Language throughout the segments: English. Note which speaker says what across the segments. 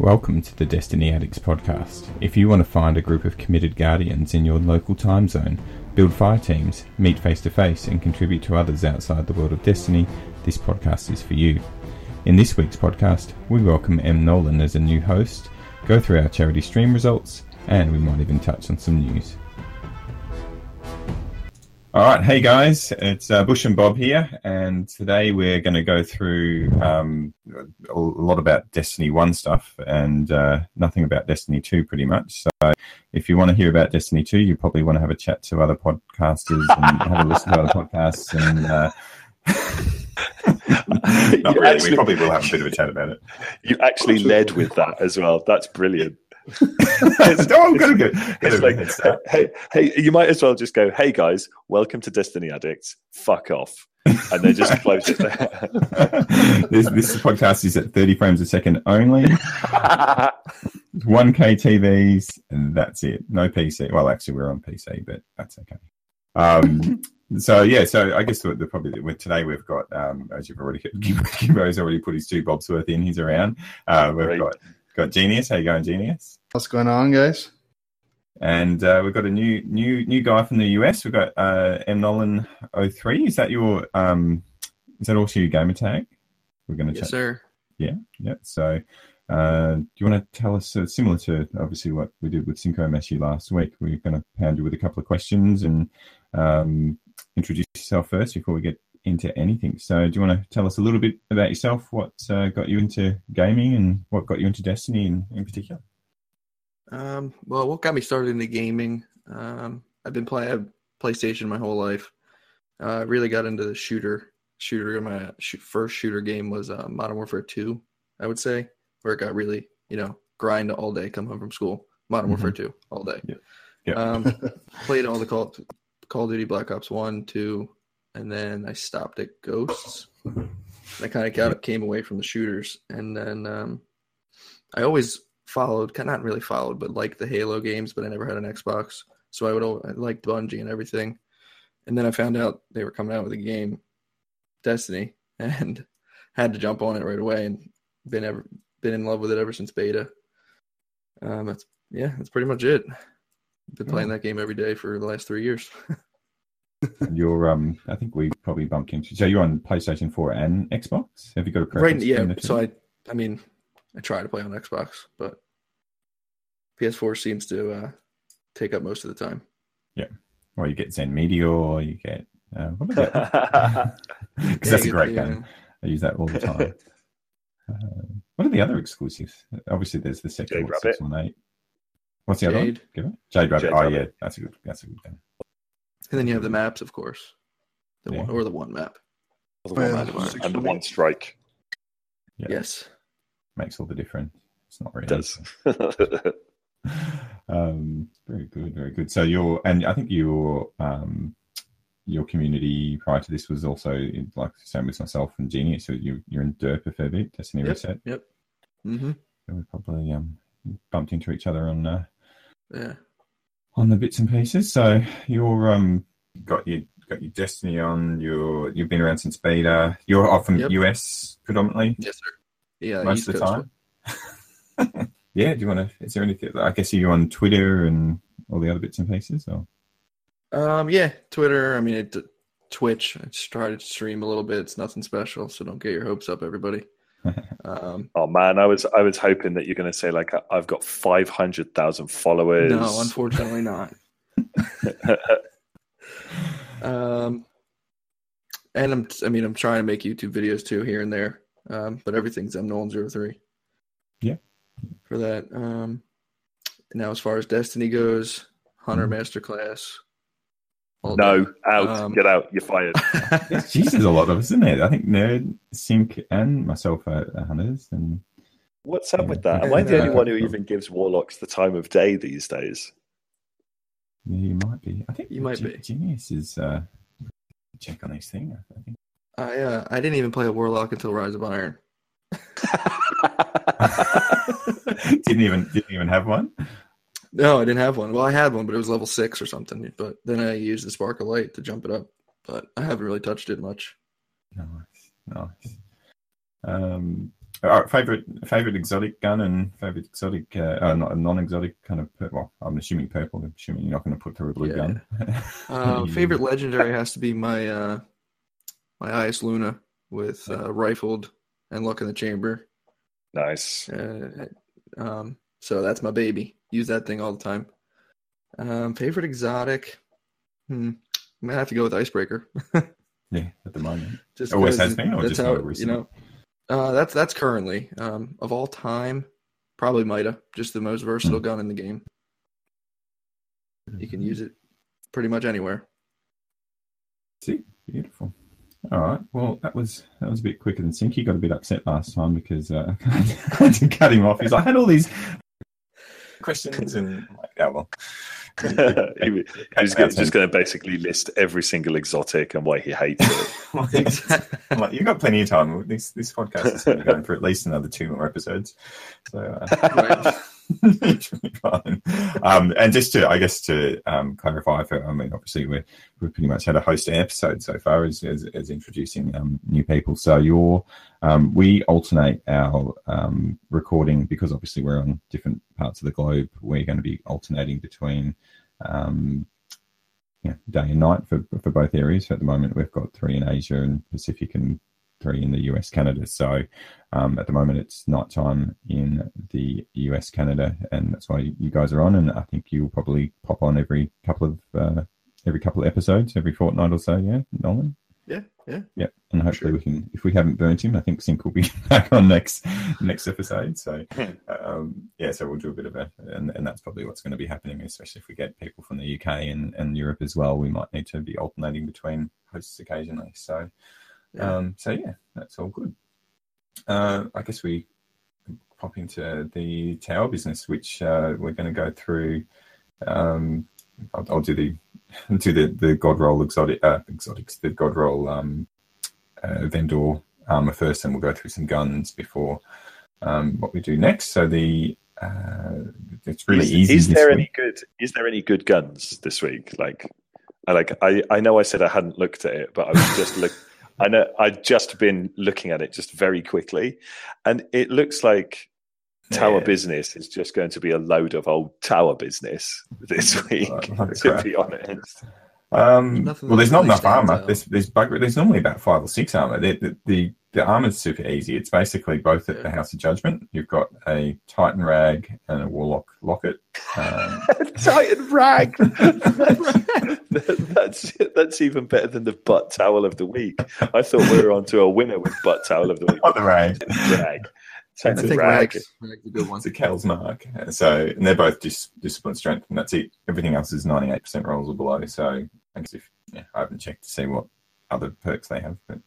Speaker 1: Welcome to the Destiny Addicts podcast. If you want to find a group of committed guardians in your local time zone, build fire teams, meet face to face, and contribute to others outside the world of Destiny, this podcast is for you. In this week's podcast, we welcome M. Nolan as a new host, go through our charity stream results, and we might even touch on some news. All right, hey guys, it's uh, Bush and Bob here, and today we're going to go through um, a lot about Destiny 1 stuff and uh, nothing about Destiny 2 pretty much. So if you want to hear about Destiny 2, you probably want to have a chat to other podcasters and have a listen to other podcasts. And uh, not really, actually, we probably will have a bit of a chat about it.
Speaker 2: You actually led with that as well. That's brilliant.
Speaker 1: oh, I'm gonna go.
Speaker 2: It's like, hey, hey, you might as well just go, hey guys, welcome to Destiny Addicts. Fuck off, and they just close it.
Speaker 1: this, this podcast is at 30 frames a second only. 1K TVs, and that's it. No PC. Well, actually, we're on PC, but that's okay. Um, so yeah, so I guess the, the probably with today we've got um, as you've already Gibbo's already put his two bobs worth in. He's around. Uh, we've got got Genius. How you going, Genius?
Speaker 3: What's going on, guys?
Speaker 1: And uh, we've got a new new new guy from the US. We've got uh, M Nolan 03. Is that your um? Is that also your gamer tag?
Speaker 4: We're going to check. yes, chat. sir.
Speaker 1: Yeah, yeah. So, uh, do you want to tell us uh, similar to obviously what we did with Cinco Messi last week? We're going to pound you with a couple of questions and um, introduce yourself first before we get into anything. So, do you want to tell us a little bit about yourself? What uh, got you into gaming and what got you into Destiny in, in particular?
Speaker 4: Um, well, what got me started into gaming? Um, I've been playing PlayStation my whole life. Uh, I uh, really got into the shooter. Shooter. My first shooter game was uh, Modern Warfare Two. I would say where it got really, you know, grind all day, come home from school. Modern mm-hmm. Warfare Two all day. Yeah. yeah. Um, played all the Call Call of Duty Black Ops One, Two, and then I stopped at Ghosts. I kind of got came away from the shooters, and then um, I always followed, kinda not really followed, but liked the Halo games, but I never had an Xbox, so I would I liked Bungie and everything. And then I found out they were coming out with a game, Destiny, and had to jump on it right away, and been ever been in love with it ever since beta. Um, that's yeah, that's pretty much it. Been playing that game every day for the last three years.
Speaker 1: you're um I think we probably bumped into so you're on PlayStation 4 and Xbox? Have you got a
Speaker 4: preference? Right, yeah. So I I mean I try to play on Xbox, but PS4 seems to uh, take up most of the time.
Speaker 1: Yeah. Or you get Zen Meteor, or you get uh, what Because yeah, that's a great the, game. I use that all the time. uh, what are the other exclusives? Obviously, there's the second one, six one eight. What's the Jade. other one? Give it. Jade Rabbit. Jade oh Rabbit. yeah, that's a good. That's a good game.
Speaker 4: And then you have the maps, of course, the yeah. one or the one map,
Speaker 2: the one map and the one strike.
Speaker 4: Yeah. Yes,
Speaker 1: makes all the difference. It's not really.
Speaker 2: It does.
Speaker 1: um, very good, very good. So your and I think your um, your community prior to this was also in, like same with myself and Genius. So you you're in Derp a fair bit, Destiny
Speaker 4: yep,
Speaker 1: Reset.
Speaker 4: Yep. Mm-hmm.
Speaker 1: So we probably um, bumped into each other on uh,
Speaker 4: yeah
Speaker 1: on the bits and pieces. So you're um got your got your Destiny on. You're you've been around since beta. You're off from yep. US predominantly.
Speaker 4: Yes, sir. Yeah,
Speaker 1: most East of the time. yeah. Do you want to? Is there anything? I guess you on Twitter and all the other bits and pieces, or?
Speaker 4: Um. Yeah, Twitter. I mean, it, Twitch. I just try to stream a little bit. It's nothing special, so don't get your hopes up, everybody.
Speaker 2: Um, oh man, I was I was hoping that you're going to say like I've got five hundred thousand followers.
Speaker 4: No, unfortunately not. um, and I'm I mean I'm trying to make YouTube videos too here and there, um, but everything's M Nolan 03.
Speaker 1: Yeah,
Speaker 4: for that. Um, now as far as Destiny goes, Hunter mm. Masterclass,
Speaker 2: no, out. Um, Get out. You're fired.
Speaker 1: Jesus, a lot of us, isn't it? I think Nerd, Sink, and myself are, are hunters. And
Speaker 2: what's up yeah. with that? Am I the only one who even gives warlocks the time of day these days?
Speaker 1: Yeah, you might be. I think
Speaker 4: you might G-
Speaker 1: be. Genius is uh, check on these thing. I think.
Speaker 4: I uh, I didn't even play a warlock until Rise of Iron.
Speaker 1: didn't even didn't even have one.
Speaker 4: No, I didn't have one. Well, I had one, but it was level six or something. But then I used the spark of light to jump it up. But I haven't really touched it much.
Speaker 1: Nice, nice. Um, our favorite favorite exotic gun and favorite exotic, uh, uh, not non-exotic kind of. pur- Well, I'm assuming purple. I'm assuming you're not going to put through a blue
Speaker 4: Yeah.
Speaker 1: gun.
Speaker 4: Uh, favorite legendary has to be my uh, my Eyasluna with uh, rifled and luck in the chamber.
Speaker 2: Nice.
Speaker 4: Uh, um, so that's my baby. Use that thing all the time. Um, favorite exotic? Hmm. I'm gonna have to go with Icebreaker.
Speaker 1: Yeah, at the moment.
Speaker 4: just
Speaker 1: Always has been, or
Speaker 4: that's
Speaker 1: just
Speaker 4: how you know. Uh, that's that's currently um, of all time, probably Mida, just the most versatile
Speaker 1: Hmm.
Speaker 4: gun in the game. You can use it pretty much anywhere.
Speaker 1: See, beautiful. All right. Well, that was that was a bit quicker than. He got a bit upset last time because uh, I had to cut him off. He's like, I had all these questions and I'm like, yeah, well,
Speaker 2: he was gonna- just going to basically list every single exotic and why he hates it.
Speaker 1: I'm like, you've got plenty of time. This this podcast is going to be going for at least another two more episodes. So uh, Um, and just to, I guess, to um, clarify, for, I mean, obviously we're we've pretty much had a host of episodes so far as as, as introducing um, new people. So you're um, we alternate our um, recording because obviously we're on different parts of the globe. We're going to be alternating between um, day and night for for both areas. So at the moment, we've got three in Asia and Pacific, and three in the US, Canada. So um, at the moment, it's nighttime in the US, Canada, and that's why you guys are on. And I think you'll probably pop on every couple of uh, every couple of episodes, every fortnight or so. Yeah, Nolan.
Speaker 4: Yeah, yeah.
Speaker 1: Yeah, and hopefully we can. If we haven't burnt him, I think Sync will be back on next next episode. So, um, yeah, so we'll do a bit of a, and, and that's probably what's going to be happening, especially if we get people from the UK and, and Europe as well. We might need to be alternating between hosts occasionally. So,
Speaker 4: Yeah.
Speaker 1: um, so yeah, that's all good. Uh, I guess we pop into the tower business, which uh, we're going to go through. Um, I'll, I'll do the do the the god roll exotic uh, exotics the god roll um, uh, vendor armor first, and we'll go through some guns before um, what we do next. So the uh, it's really
Speaker 2: is,
Speaker 1: easy.
Speaker 2: Is there
Speaker 1: week.
Speaker 2: any good? Is there any good guns this week? Like, I like. I I know I said I hadn't looked at it, but I was just look. I know I'd just been looking at it just very quickly, and it looks like tower
Speaker 1: Yeah.
Speaker 2: business is just going to be a load of old tower business this week.
Speaker 1: like
Speaker 2: to be honest,
Speaker 1: Um,
Speaker 4: Nothing
Speaker 1: well, there's not enough armor.
Speaker 4: out.
Speaker 1: There's there's, bug, there's normally about five or six armor. The the, the, the armor's super easy. It's basically both at the House of Judgment. You've got a Titan rag and a Warlock locket. Um,
Speaker 2: Titan rag. that's that's even better than the butt towel of the week. I thought we were on to a winner with butt towel of the week.
Speaker 1: not the rag.
Speaker 2: Rag.
Speaker 4: I think
Speaker 2: rag.
Speaker 4: Rag's, Rag's a good one.
Speaker 1: It's a Kel's mark. So, and they're both dis- discipline strength, and that's it. Everything else is 98% rolls or below. So, I guess if yeah, I haven't checked to see what other perks they have, but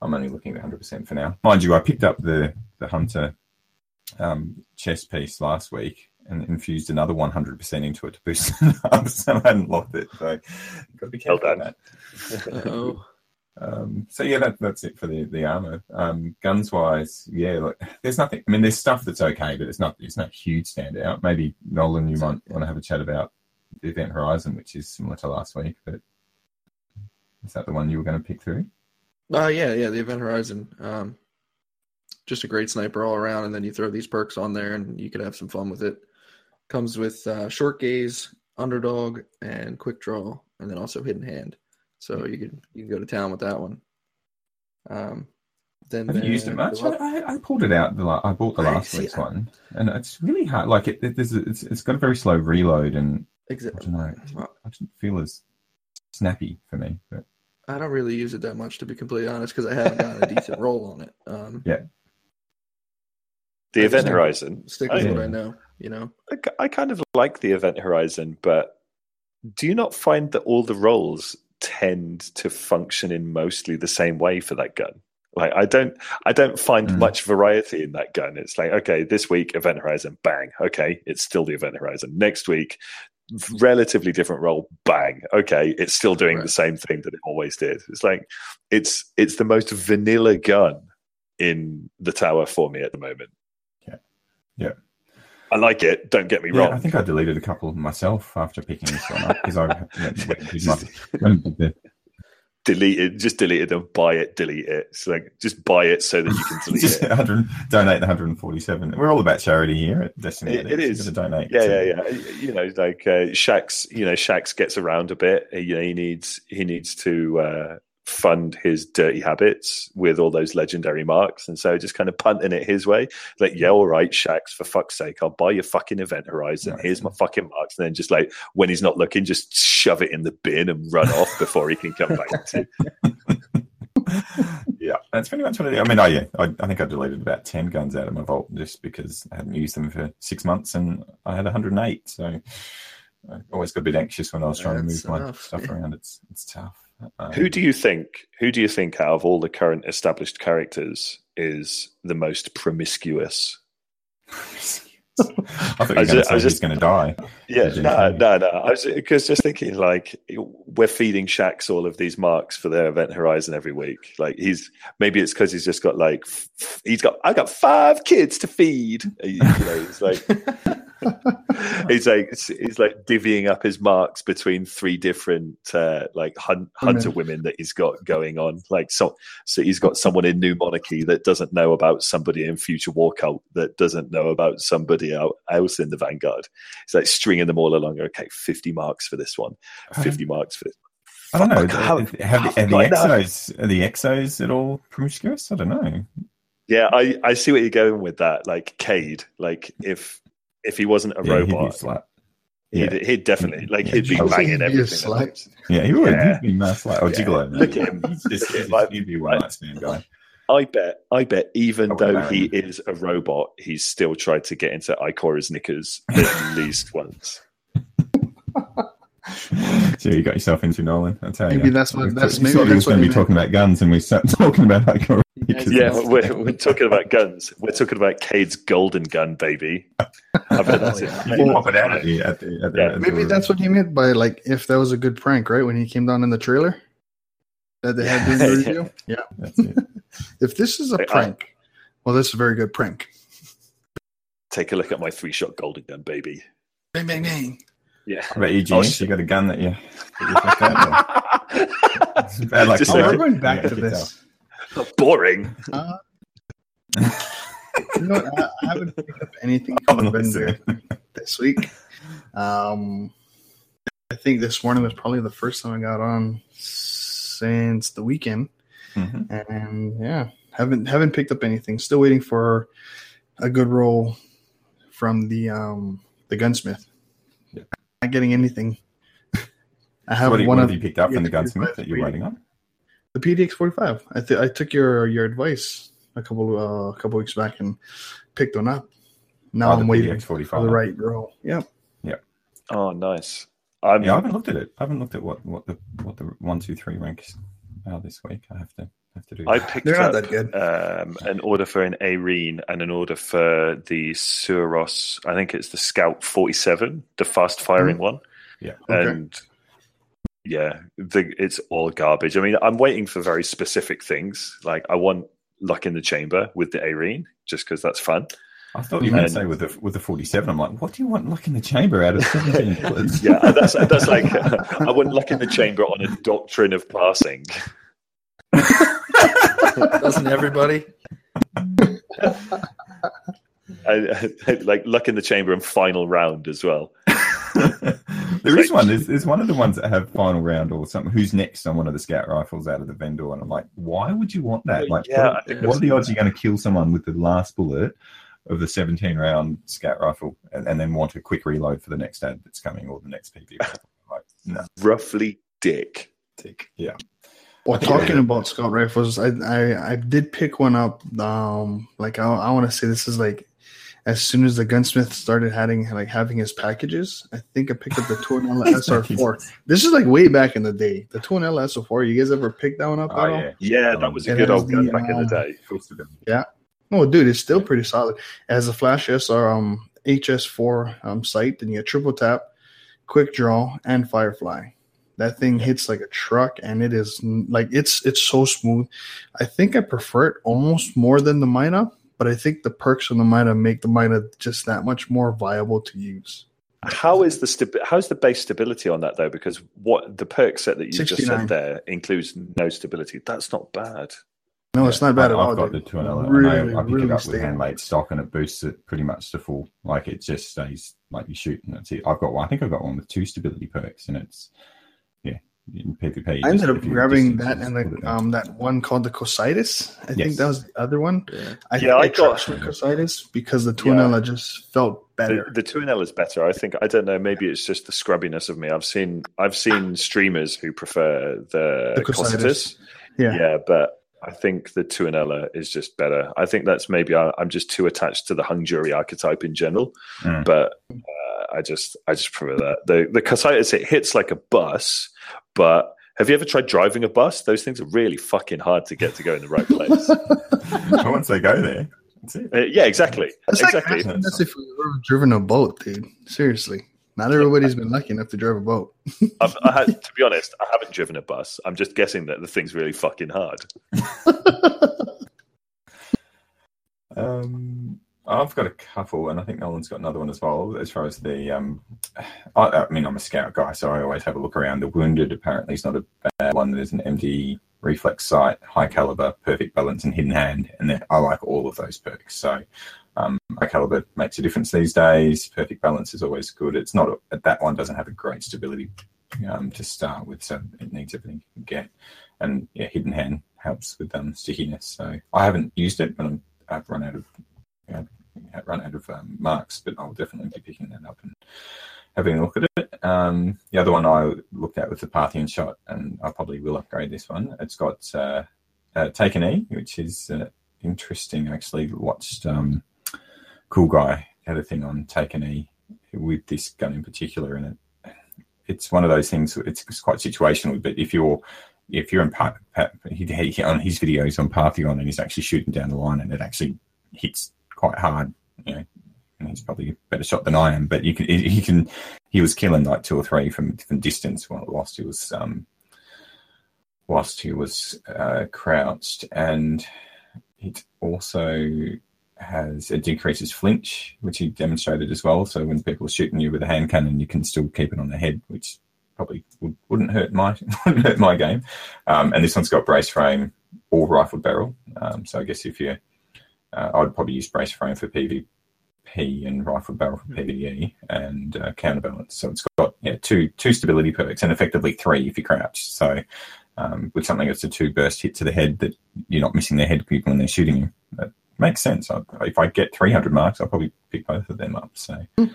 Speaker 1: I'm only looking at 100% for now. Mind you, I picked up the the Hunter um, chess piece last week and infused another 100% into it to boost it up. So I hadn't locked it. So, you've got to be
Speaker 2: Well
Speaker 1: careful
Speaker 2: done.
Speaker 1: with that.
Speaker 4: Oh,
Speaker 1: Um, so yeah, that, that's it for the, the armor. Um, guns wise, yeah, like, there's nothing. I mean, there's stuff that's okay, but it's not it's not huge standout. Maybe Nolan, you might want to have a chat about the Event Horizon, which is similar to last week. But is that the one you were going to pick through?
Speaker 4: uh, yeah, yeah. The Event Horizon, um, just a great sniper all around, and then you throw these perks on there, and you could have some fun with it. Comes with uh, short gaze, underdog, and quick draw, and then also hidden hand. So you can you can go to town with that one. Um, then
Speaker 1: Have you used it much? I, I, I pulled it out. The, la- I bought the
Speaker 4: I-
Speaker 1: last
Speaker 4: see,
Speaker 1: week's
Speaker 4: I-
Speaker 1: one, and it's really hard. Like it, it there's it's it's got a very slow reload, and I
Speaker 4: Exactly.
Speaker 1: don't know. I didn't feel as snappy for me. But
Speaker 4: I don't really use it that much to be completely honest because I haven't gotten a decent roll on it. Um,
Speaker 2: The
Speaker 4: I
Speaker 2: Event Horizon.
Speaker 4: stick with
Speaker 2: I-
Speaker 4: what
Speaker 1: yeah.
Speaker 4: I know. You know.
Speaker 2: I, I kind of like the Event Horizon, but do you not find that all the roles tend to function in mostly the same way for that gun? Like I don't, I don't find
Speaker 1: Mm.
Speaker 2: much variety in that gun. It's like okay, this week Event Horizon, bang, okay, it's still the Event Horizon. Next week, relatively different role, bang, okay, it's still doing the same thing that it always did. It's like it's it's the most vanilla gun in the tower for me at the moment.
Speaker 1: Yeah. Yeah.
Speaker 2: I like it. Don't get me
Speaker 1: yeah,
Speaker 2: wrong.
Speaker 1: I think I deleted a couple myself after picking this one up because I yeah, went and did my- went and did the
Speaker 2: delete it, just delete it, and buy it, delete it. It's like just buy it so that you can delete
Speaker 1: Just
Speaker 2: it.
Speaker 1: 100, donate the 147. We're all about charity here at Destiny.
Speaker 2: It- it is.
Speaker 1: You've got to donate.
Speaker 2: Yeah,
Speaker 1: to-
Speaker 2: yeah, yeah. You know, like uh, Shax. You know, Shax gets around a bit. You know, he needs he needs to uh, fund his dirty habits with all those legendary marks, and so just kind of punting it his way. Like, yeah, all right, Shax. For fuck's sake, I'll buy your fucking Event Horizon.
Speaker 1: Right.
Speaker 2: Here's my fucking marks, and then just like when he's not looking, just shove it in the bin and run off before he can come back to.
Speaker 1: yeah, that's pretty much what I do. I mean, oh yeah, I, I think I deleted about 10 guns out of my vault just because I hadn't used them for six months and I had 108. So I always got a bit anxious when I was trying to
Speaker 4: That's
Speaker 1: move my stuff
Speaker 4: yeah.
Speaker 1: around. It's it's tough. Um,
Speaker 2: Who do you think? Who do you think out of all the current established characters is the most promiscuous?
Speaker 1: I thought you were
Speaker 2: was
Speaker 1: going to say
Speaker 2: I
Speaker 1: he's
Speaker 2: just-
Speaker 1: going to die.
Speaker 2: Yeah, no, no, no. I was because just thinking like we're feeding Shax all of these marks for their event horizon every week. Like he's maybe it's because he's just got like he's got I got five kids to feed. You know, he's like he's like he's like divvying up his marks between three different uh, like hun- hunter women that he's got going on. Like so, so he's got someone in New Monarchy that doesn't know about somebody in Future War Cult that doesn't know about somebody out, else in the Vanguard. It's like stringing them all along. Okay, fifty marks for this one, uh-huh. fifty marks for this.
Speaker 1: I don't know.
Speaker 2: Fuck, how-
Speaker 1: have, have,
Speaker 2: how
Speaker 1: the- are the
Speaker 2: got enough?
Speaker 1: exos are the exos at all promiscuous? I don't know.
Speaker 2: Yeah, I, I see what you're going with that. Like Cayde, like if if he wasn't a
Speaker 1: Yeah, he'd be a
Speaker 2: robot, he'd,
Speaker 1: Yeah,
Speaker 2: he'd definitely like
Speaker 1: Yeah,
Speaker 2: he'd be
Speaker 1: I would
Speaker 3: say
Speaker 2: banging
Speaker 3: he'd be
Speaker 2: everything. that
Speaker 1: yeah, he would.
Speaker 2: Yeah.
Speaker 1: He'd be nice, like, oh,
Speaker 2: Yeah.
Speaker 1: gigolo. man.
Speaker 2: Look at him.
Speaker 1: He's just,
Speaker 2: Look at
Speaker 1: he's,
Speaker 2: him. I-
Speaker 1: he'd be one night stand guy.
Speaker 2: I bet, I bet, even
Speaker 1: I
Speaker 2: though
Speaker 1: wouldn't
Speaker 2: he is a robot, he's still tried to get into Ikora's knickers at least once.
Speaker 1: So you got yourself into Nolan. I tell you.
Speaker 3: Maybe that's what- that's- maybe
Speaker 1: we thought we
Speaker 3: that's
Speaker 1: was going
Speaker 3: what
Speaker 1: to
Speaker 3: he
Speaker 1: be talking about guns, and we started talking about like.
Speaker 2: Yeah, we're, we're talking about guns. We're talking about Cayde's golden gun, baby. I bet that's it.
Speaker 1: pop it out at you the,
Speaker 2: Yeah,
Speaker 3: Maybe that's what he meant by like if that was a good prank, right? When he came down in the trailer that they had during the
Speaker 2: Yeah.
Speaker 3: review. Yeah.
Speaker 1: That's it.
Speaker 3: If this is a
Speaker 2: I-
Speaker 3: prank, well, this is a very good prank.
Speaker 2: Take a look at my three-shot golden gun, baby.
Speaker 3: Bang bang bang.
Speaker 2: Yeah.
Speaker 1: How about you,
Speaker 2: Oh,
Speaker 1: you got a gun that you. That you fucked? It's bad luck
Speaker 2: Just
Speaker 3: Oh,
Speaker 1: for
Speaker 2: like-
Speaker 3: we're going back
Speaker 1: Yeah,
Speaker 3: to this.
Speaker 2: Boring.
Speaker 3: Uh, you know, what? I, I haven't picked up anything
Speaker 1: Oh,
Speaker 3: from
Speaker 1: no,
Speaker 3: Vendor this week. Um, I think this morning was probably the first time I got on since the weekend,
Speaker 1: Mhm.
Speaker 3: and yeah, haven't haven't picked up anything. Still waiting for a good roll from the um the gunsmith.
Speaker 1: Yeah.
Speaker 3: Not getting anything. I
Speaker 1: So
Speaker 3: have
Speaker 1: what, you,
Speaker 3: one
Speaker 1: what
Speaker 3: of
Speaker 1: have you picked up from the gunsmith that you're
Speaker 3: 45
Speaker 1: waiting on?
Speaker 3: the PDX forty five. I th- I took your your advice a couple uh, a couple weeks back and picked one up. Now
Speaker 1: Oh,
Speaker 3: I'm waiting
Speaker 1: PDX
Speaker 3: for the right roll. Yep.
Speaker 2: Oh, nice. I'm,
Speaker 1: Yeah, I haven't looked at it. I haven't looked at what, what the what the one, two, three ranks are this week. I have to have to do.
Speaker 2: I picked
Speaker 3: They're not
Speaker 2: up
Speaker 3: that good.
Speaker 2: um, an order for an Arene and an order for the Suros. I think it's the Scout 47, the fast firing one.
Speaker 1: Yeah.
Speaker 3: Okay.
Speaker 2: And yeah, the, it's all garbage. I mean, I'm waiting for very specific things. Like, I want luck in the chamber with the Arene, just because that's fun.
Speaker 1: I oh, thought you were going to say with the with the 47. I'm like, what do you want luck in the chamber out of 17?
Speaker 2: Yeah, that's that's like I want luck in the chamber on a doctrine of passing.
Speaker 4: Doesn't everybody?
Speaker 2: I, I- like luck in the chamber and final round as well.
Speaker 1: there is one. There's, there's one of the ones that have final round or something. Who's next on one of the scout rifles out of the vendor? And I'm like, why would you want that? Like,
Speaker 2: Yeah,
Speaker 1: what, what are the
Speaker 2: that's-
Speaker 1: odds you're going to kill someone with the last bullet of the 17 round scout rifle and, and then want a quick reload for the next ad that's coming or the next PP? like, no,
Speaker 2: Roughly dick.
Speaker 1: tick. Yeah.
Speaker 3: Well, talking
Speaker 1: I-
Speaker 3: about scout rifles, I, I I did pick one up. Um, like I, I want to say this is like as soon as the gunsmith started having like having his packages. I think I picked up the Tornado SR4. This is like way back in the day. The Tornado SR4. You guys ever picked that one up
Speaker 1: Oh,
Speaker 3: at all?
Speaker 1: yeah.
Speaker 2: Yeah, that was a
Speaker 3: It
Speaker 2: good
Speaker 3: has
Speaker 2: old gun
Speaker 3: the,
Speaker 2: back in the
Speaker 3: um,
Speaker 2: day.
Speaker 3: Oh, dude, it's still pretty solid. As a flash SR um, HS4 um, sight, and you get triple tap, quick draw, and firefly. That thing hits like a truck, and it is like it's it's so smooth. I think I prefer it almost more than the Mida, but I think the perks on the Mida make the Mida just that much more viable to use.
Speaker 2: How is the stabi- how's the base stability on that though? Because what the perk set that you just said there includes no stability. That's not bad.
Speaker 3: No, it's not bad
Speaker 1: I-
Speaker 3: at all.
Speaker 1: I've got
Speaker 3: dude.
Speaker 1: the two and I,
Speaker 3: Really,
Speaker 1: I, I pick
Speaker 3: really
Speaker 1: it up
Speaker 3: stable.
Speaker 1: with handmade stock and it boosts it pretty much to full. Like it just stays like you shoot and that's it. I've got one. I think I've got one with two stability perks and it's yeah in PvP.
Speaker 3: I ended
Speaker 1: just-
Speaker 3: up grabbing that and
Speaker 1: put
Speaker 3: the, um that one called the Cositis. I
Speaker 1: Yes.
Speaker 3: think that was the other one.
Speaker 4: Yeah.
Speaker 3: I
Speaker 2: Yeah, I
Speaker 3: think I
Speaker 2: got-
Speaker 3: trust the Cositis because the
Speaker 2: Yeah.
Speaker 3: Tuanella just felt better.
Speaker 2: the two L is better. I think I don't know. Maybe it's just the scrubbiness of me. I've seen I've seen streamers who prefer the,
Speaker 3: The Cositis.
Speaker 2: Cositus.
Speaker 3: yeah.
Speaker 2: Yeah, but I think the Tuanella is just better. I think that's maybe I, I'm just too attached to the hung jury archetype in general.
Speaker 1: Mm.
Speaker 2: But uh, I just I just prefer that. The the Cositus it hits like a bus, but have you ever tried driving a bus? Those things are really fucking hard to get to go in the right place.
Speaker 1: Once they go there, that's it.
Speaker 2: Uh, yeah, exactly.
Speaker 3: That's
Speaker 2: exactly.
Speaker 3: asking us if we've ever driven a boat, dude. Seriously. Not everybody's been lucky enough to drive a boat.
Speaker 2: I've, I had, to be honest, I haven't driven a bus. I'm just guessing that the thing's really fucking hard.
Speaker 1: Um, I've got a couple, and I think Nolan's got another one as well. As far as the, um, I, I mean, I'm a scout guy, so I always have a look around. The wounded apparently is not a bad one. There's an empty reflex sight, high caliber, perfect balance, and hidden hand, and I like all of those perks. So. Um, high caliber makes a difference these days. Perfect balance is always good. It's not a, that one doesn't have a great stability um, to start with, so it needs everything you can get. And yeah, hidden hand helps with um, stickiness. So I haven't used it, but I'm, I've run out of you know, run out of um, marks, but I'll definitely be picking that up and having a look at it. Um, the other one I looked at was the Parthian shot, and I probably will upgrade this one. It's got uh, uh, Take an E, which is uh, interesting. I actually watched um, Cool Guy had a thing on Take an E with this gun in particular, and it it's one of those things. It's, it's quite situational, but if you're if you're in part, he, he, on his videos on Parthian and he's actually shooting down the line and it actually hits quite hard, you know, and he's probably a better shot than I am, but you can, he, can, he was killing like two or three from, from distance whilst he was, um, whilst he was, uh, crouched and it also has, it decreases flinch, which he demonstrated as well. So when people are shooting you with a hand cannon, you can still keep it on the head, which probably would, wouldn't hurt my wouldn't hurt my game. Um, and this one's got brace frame or rifled barrel. Um, so I guess if you, uh, I'd probably use brace frame for PvP and rifled barrel for PvE and uh, counterbalance. So it's got yeah two two stability perks and effectively three if you crouch. So um, with something that's a two burst hit to the head that you're not missing their head when they're shooting you. That makes sense. I, if I get 300 marks, I'll probably pick both of them up. So.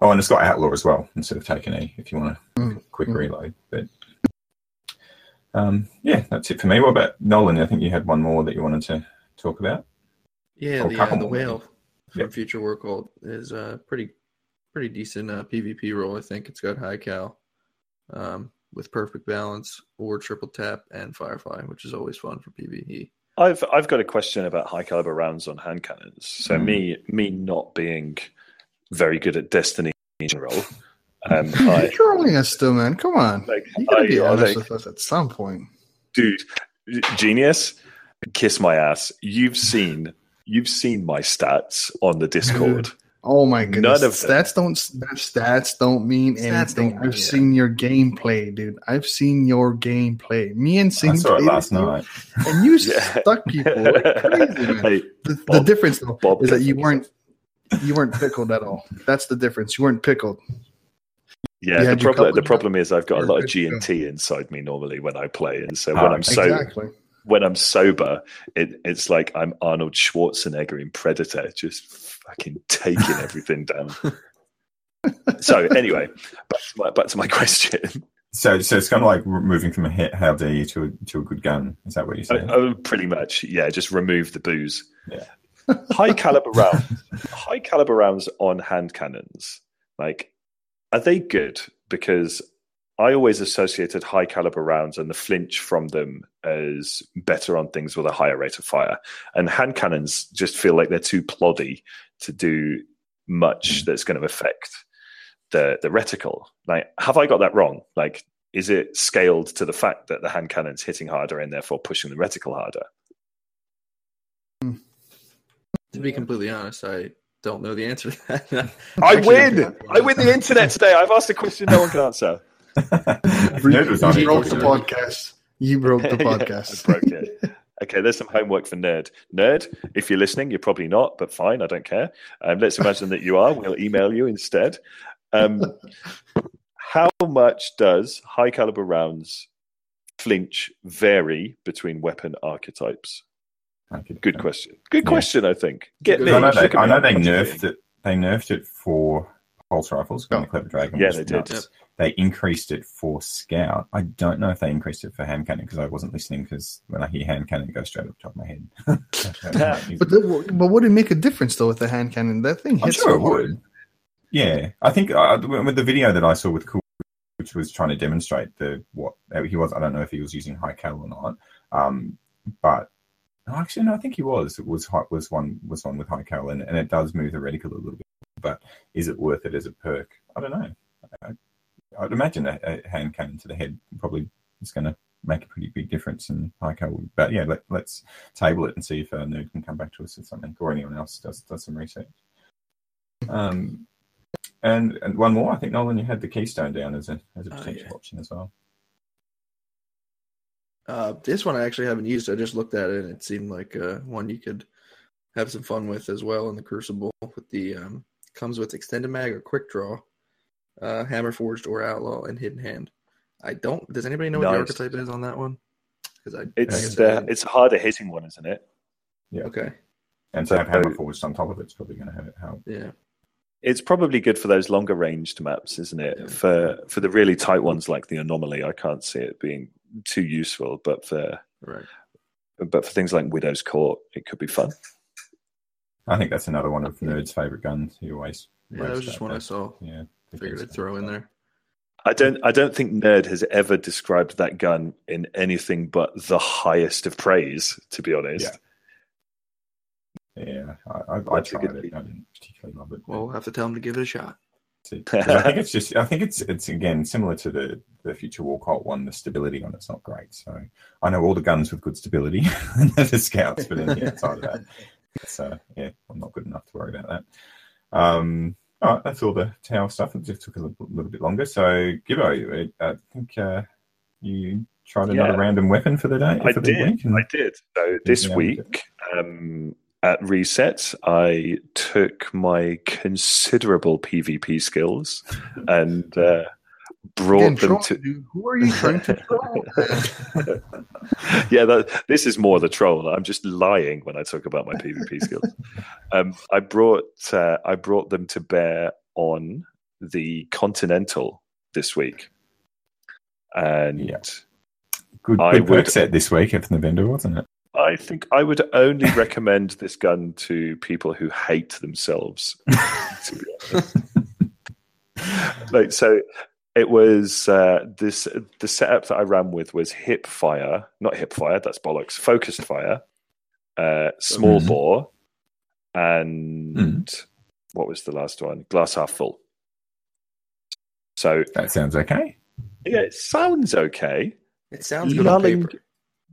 Speaker 1: Oh, and it's got outlaw as well instead of taking E if you want a
Speaker 3: Mm.
Speaker 1: quick
Speaker 3: Mm.
Speaker 1: reload. But um, yeah, that's it for me. What about Nolan? I think you had one more that you wanted to talk about.
Speaker 4: Yeah, the, uh, the whale from
Speaker 1: Yep.
Speaker 4: Future War Cult is a pretty pretty decent uh, PvP role. I think it's got high cal um, with perfect balance or triple tap and firefly, which is always fun for. PvE.
Speaker 2: I've I've got a question about high caliber rounds on hand cannons. So
Speaker 1: Mm.
Speaker 2: me me not being very good at Destiny in general, um, I,
Speaker 3: You're trolling us still, man. Come on.
Speaker 2: like,
Speaker 3: You gotta
Speaker 2: I-
Speaker 3: be honest
Speaker 2: like,
Speaker 3: with us at some point.
Speaker 2: dude, genius, kiss my ass. You've seen you've seen my stats on the Discord.
Speaker 3: Oh my goodness.
Speaker 2: None of them.
Speaker 3: stats don't stats don't mean
Speaker 4: Stats
Speaker 3: anything.
Speaker 4: don't mean
Speaker 3: I've seen your gameplay, dude. I've seen your gameplay. Me and
Speaker 1: I
Speaker 3: Sing
Speaker 1: saw it
Speaker 3: played
Speaker 1: last
Speaker 3: you,
Speaker 1: night.
Speaker 3: and you
Speaker 2: Yeah.
Speaker 3: stuck people like crazy, man.
Speaker 2: Hey,
Speaker 3: The, the difference though
Speaker 2: Bob
Speaker 3: is that you weren't you weren't pickled at all. That's the difference. You weren't pickled.
Speaker 2: yeah, the problem the problem is I've got a lot of G and T inside me normally when I play, and so
Speaker 1: Ah,
Speaker 2: when I'm so
Speaker 3: exactly.
Speaker 2: when I'm sober, it, it's like I'm Arnold Schwarzenegger in Predator, just fucking taking everything down. so anyway, back to my back to my question.
Speaker 1: So, so it's kind of like moving from a hit, how dare you to a, to a good gun. Is that what you're saying?
Speaker 2: Oh, oh pretty much, yeah. Just remove the booze.
Speaker 1: Yeah.
Speaker 2: high caliber rounds, high caliber rounds on hand cannons. Like, are they good? Because I always associated high caliber rounds and the flinch from them as better on things with a higher rate of fire. And hand cannons just feel like they're too ploddy to do much mm. that's going to affect the the reticle. Like, have I got that wrong? Like, is it scaled to the fact that the hand cannon's hitting harder and therefore pushing the reticle harder? Hmm.
Speaker 4: To be completely honest, I don't know the answer to that.
Speaker 2: I win. I win the internet today. I've asked a question no one can answer.
Speaker 1: Nerd was on
Speaker 3: you
Speaker 1: it.
Speaker 3: broke the podcast. You broke the
Speaker 2: Yeah, I
Speaker 3: podcast.
Speaker 2: broke it. Okay, there's some homework for Nerd. Nerd, if you're listening, you're probably not, but fine, I don't care. Um, let's imagine that you are. We'll email you instead. Um, how much does high caliber rounds flinch vary between weapon archetypes? Good question. Good
Speaker 1: Yeah.
Speaker 2: question, I think. Get me.
Speaker 1: I know, they, I know they nerfed it. They nerfed it for pulse rifles. When
Speaker 3: Oh.
Speaker 1: the Clever Dragon
Speaker 2: Yeah,
Speaker 1: was
Speaker 2: they did.
Speaker 4: Yep.
Speaker 1: They increased it for Scout. I don't know if they increased it for hand cannon because I wasn't listening. Because when I hear hand cannon, it goes straight up the top of my head.
Speaker 3: But the, but would it make a difference though with the hand cannon? That thing hits.
Speaker 1: I'm sure
Speaker 3: so
Speaker 1: it
Speaker 3: hard.
Speaker 1: would. Yeah, I think uh, with the video that I saw with Cool, which was trying to demonstrate the what he was. I don't know if he was using high cal or not. Um, but actually, no, I think he was. It was high, was one was one with high cal, and, and it does move the reticle a little bit. But is it worth it as a perk? I don't know. I, I'd imagine a, a hand cannon to the head probably is going to make a pretty big difference in high. But yeah, let, let's table it and see if uh, Nerd can come back to us with something, or anyone else does does some research. Um, and and one more, I think Nolan, you had the Keystone down as a as a
Speaker 4: Oh,
Speaker 1: potential
Speaker 4: yeah.
Speaker 1: option as well.
Speaker 4: Uh, this one I actually haven't used. I just looked at it and it seemed like uh, one you could have some fun with as well in the Crucible. With the um, comes with extended mag or quick draw, uh, hammer forged or outlaw and hidden hand. I don't. Does anybody know what the archetype is on that one? Because I I
Speaker 2: It's
Speaker 4: I
Speaker 2: the,
Speaker 4: didn't.
Speaker 2: it's a harder hitting one, isn't it? Yeah.
Speaker 4: Okay.
Speaker 1: And so have Hammer Forged on top of it's probably going to help.
Speaker 4: Yeah.
Speaker 2: It's probably good for those longer ranged maps, isn't it?
Speaker 4: Yeah.
Speaker 2: For for the really tight ones like the anomaly, I can't see it being too useful. But for
Speaker 4: Right.
Speaker 2: but for things like Widow's Court, it could be fun.
Speaker 1: I think that's another one of Nerd's favorite guns. He always
Speaker 4: Yeah, that was just
Speaker 1: about
Speaker 4: one I saw.
Speaker 1: Yeah, the
Speaker 4: Figured I'd throw in there.
Speaker 2: I don't I don't think Nerd has ever described that gun in anything but the highest of praise. To be honest,
Speaker 1: Yeah. Yeah, I, I, I
Speaker 2: That's
Speaker 1: tried it.
Speaker 2: beat.
Speaker 1: I didn't particularly love it.
Speaker 4: Well, we'll have to tell him to give it a shot.
Speaker 1: I think it's just, I think it's, it's again similar to the the Future War Cult one. The stability on it's not great. So I know all the guns with good stability, and the scouts, but anything outside of that, it's uh, yeah, I'm not good enough to worry about that. Um, all right, that's all the tower stuff. It just took a little, little bit longer. So Gibbo, I think uh, you tried another
Speaker 2: Yeah.
Speaker 1: random weapon for the day.
Speaker 2: I
Speaker 1: for the
Speaker 2: did.
Speaker 1: week, and-
Speaker 2: I did. So this week, um, at reset, I took my considerable PvP skills and uh, brought
Speaker 3: Again,
Speaker 2: them
Speaker 3: troll,
Speaker 2: to.
Speaker 3: dude. Who are you trying to troll?
Speaker 2: yeah, that, this is more the troll. I'm just lying when I talk about my PvP skills. Um, I brought uh, I brought them to bear on the Continental this week, and
Speaker 1: Yeah. good,
Speaker 2: I
Speaker 1: good perk
Speaker 2: would-
Speaker 1: set this week from the vendor, wasn't it?
Speaker 2: I think I would only recommend this gun to people who hate themselves. to be honest, like so, it was uh, this the setup that I ran with was hip fire, not hip fire. That's bollocks. Focused fire, uh, small
Speaker 1: Mhm.
Speaker 2: bore, and what was the last one? Glass half full. So
Speaker 1: That sounds okay.
Speaker 2: yeah, it sounds okay.
Speaker 4: It sounds good on
Speaker 2: lulling,
Speaker 4: paper.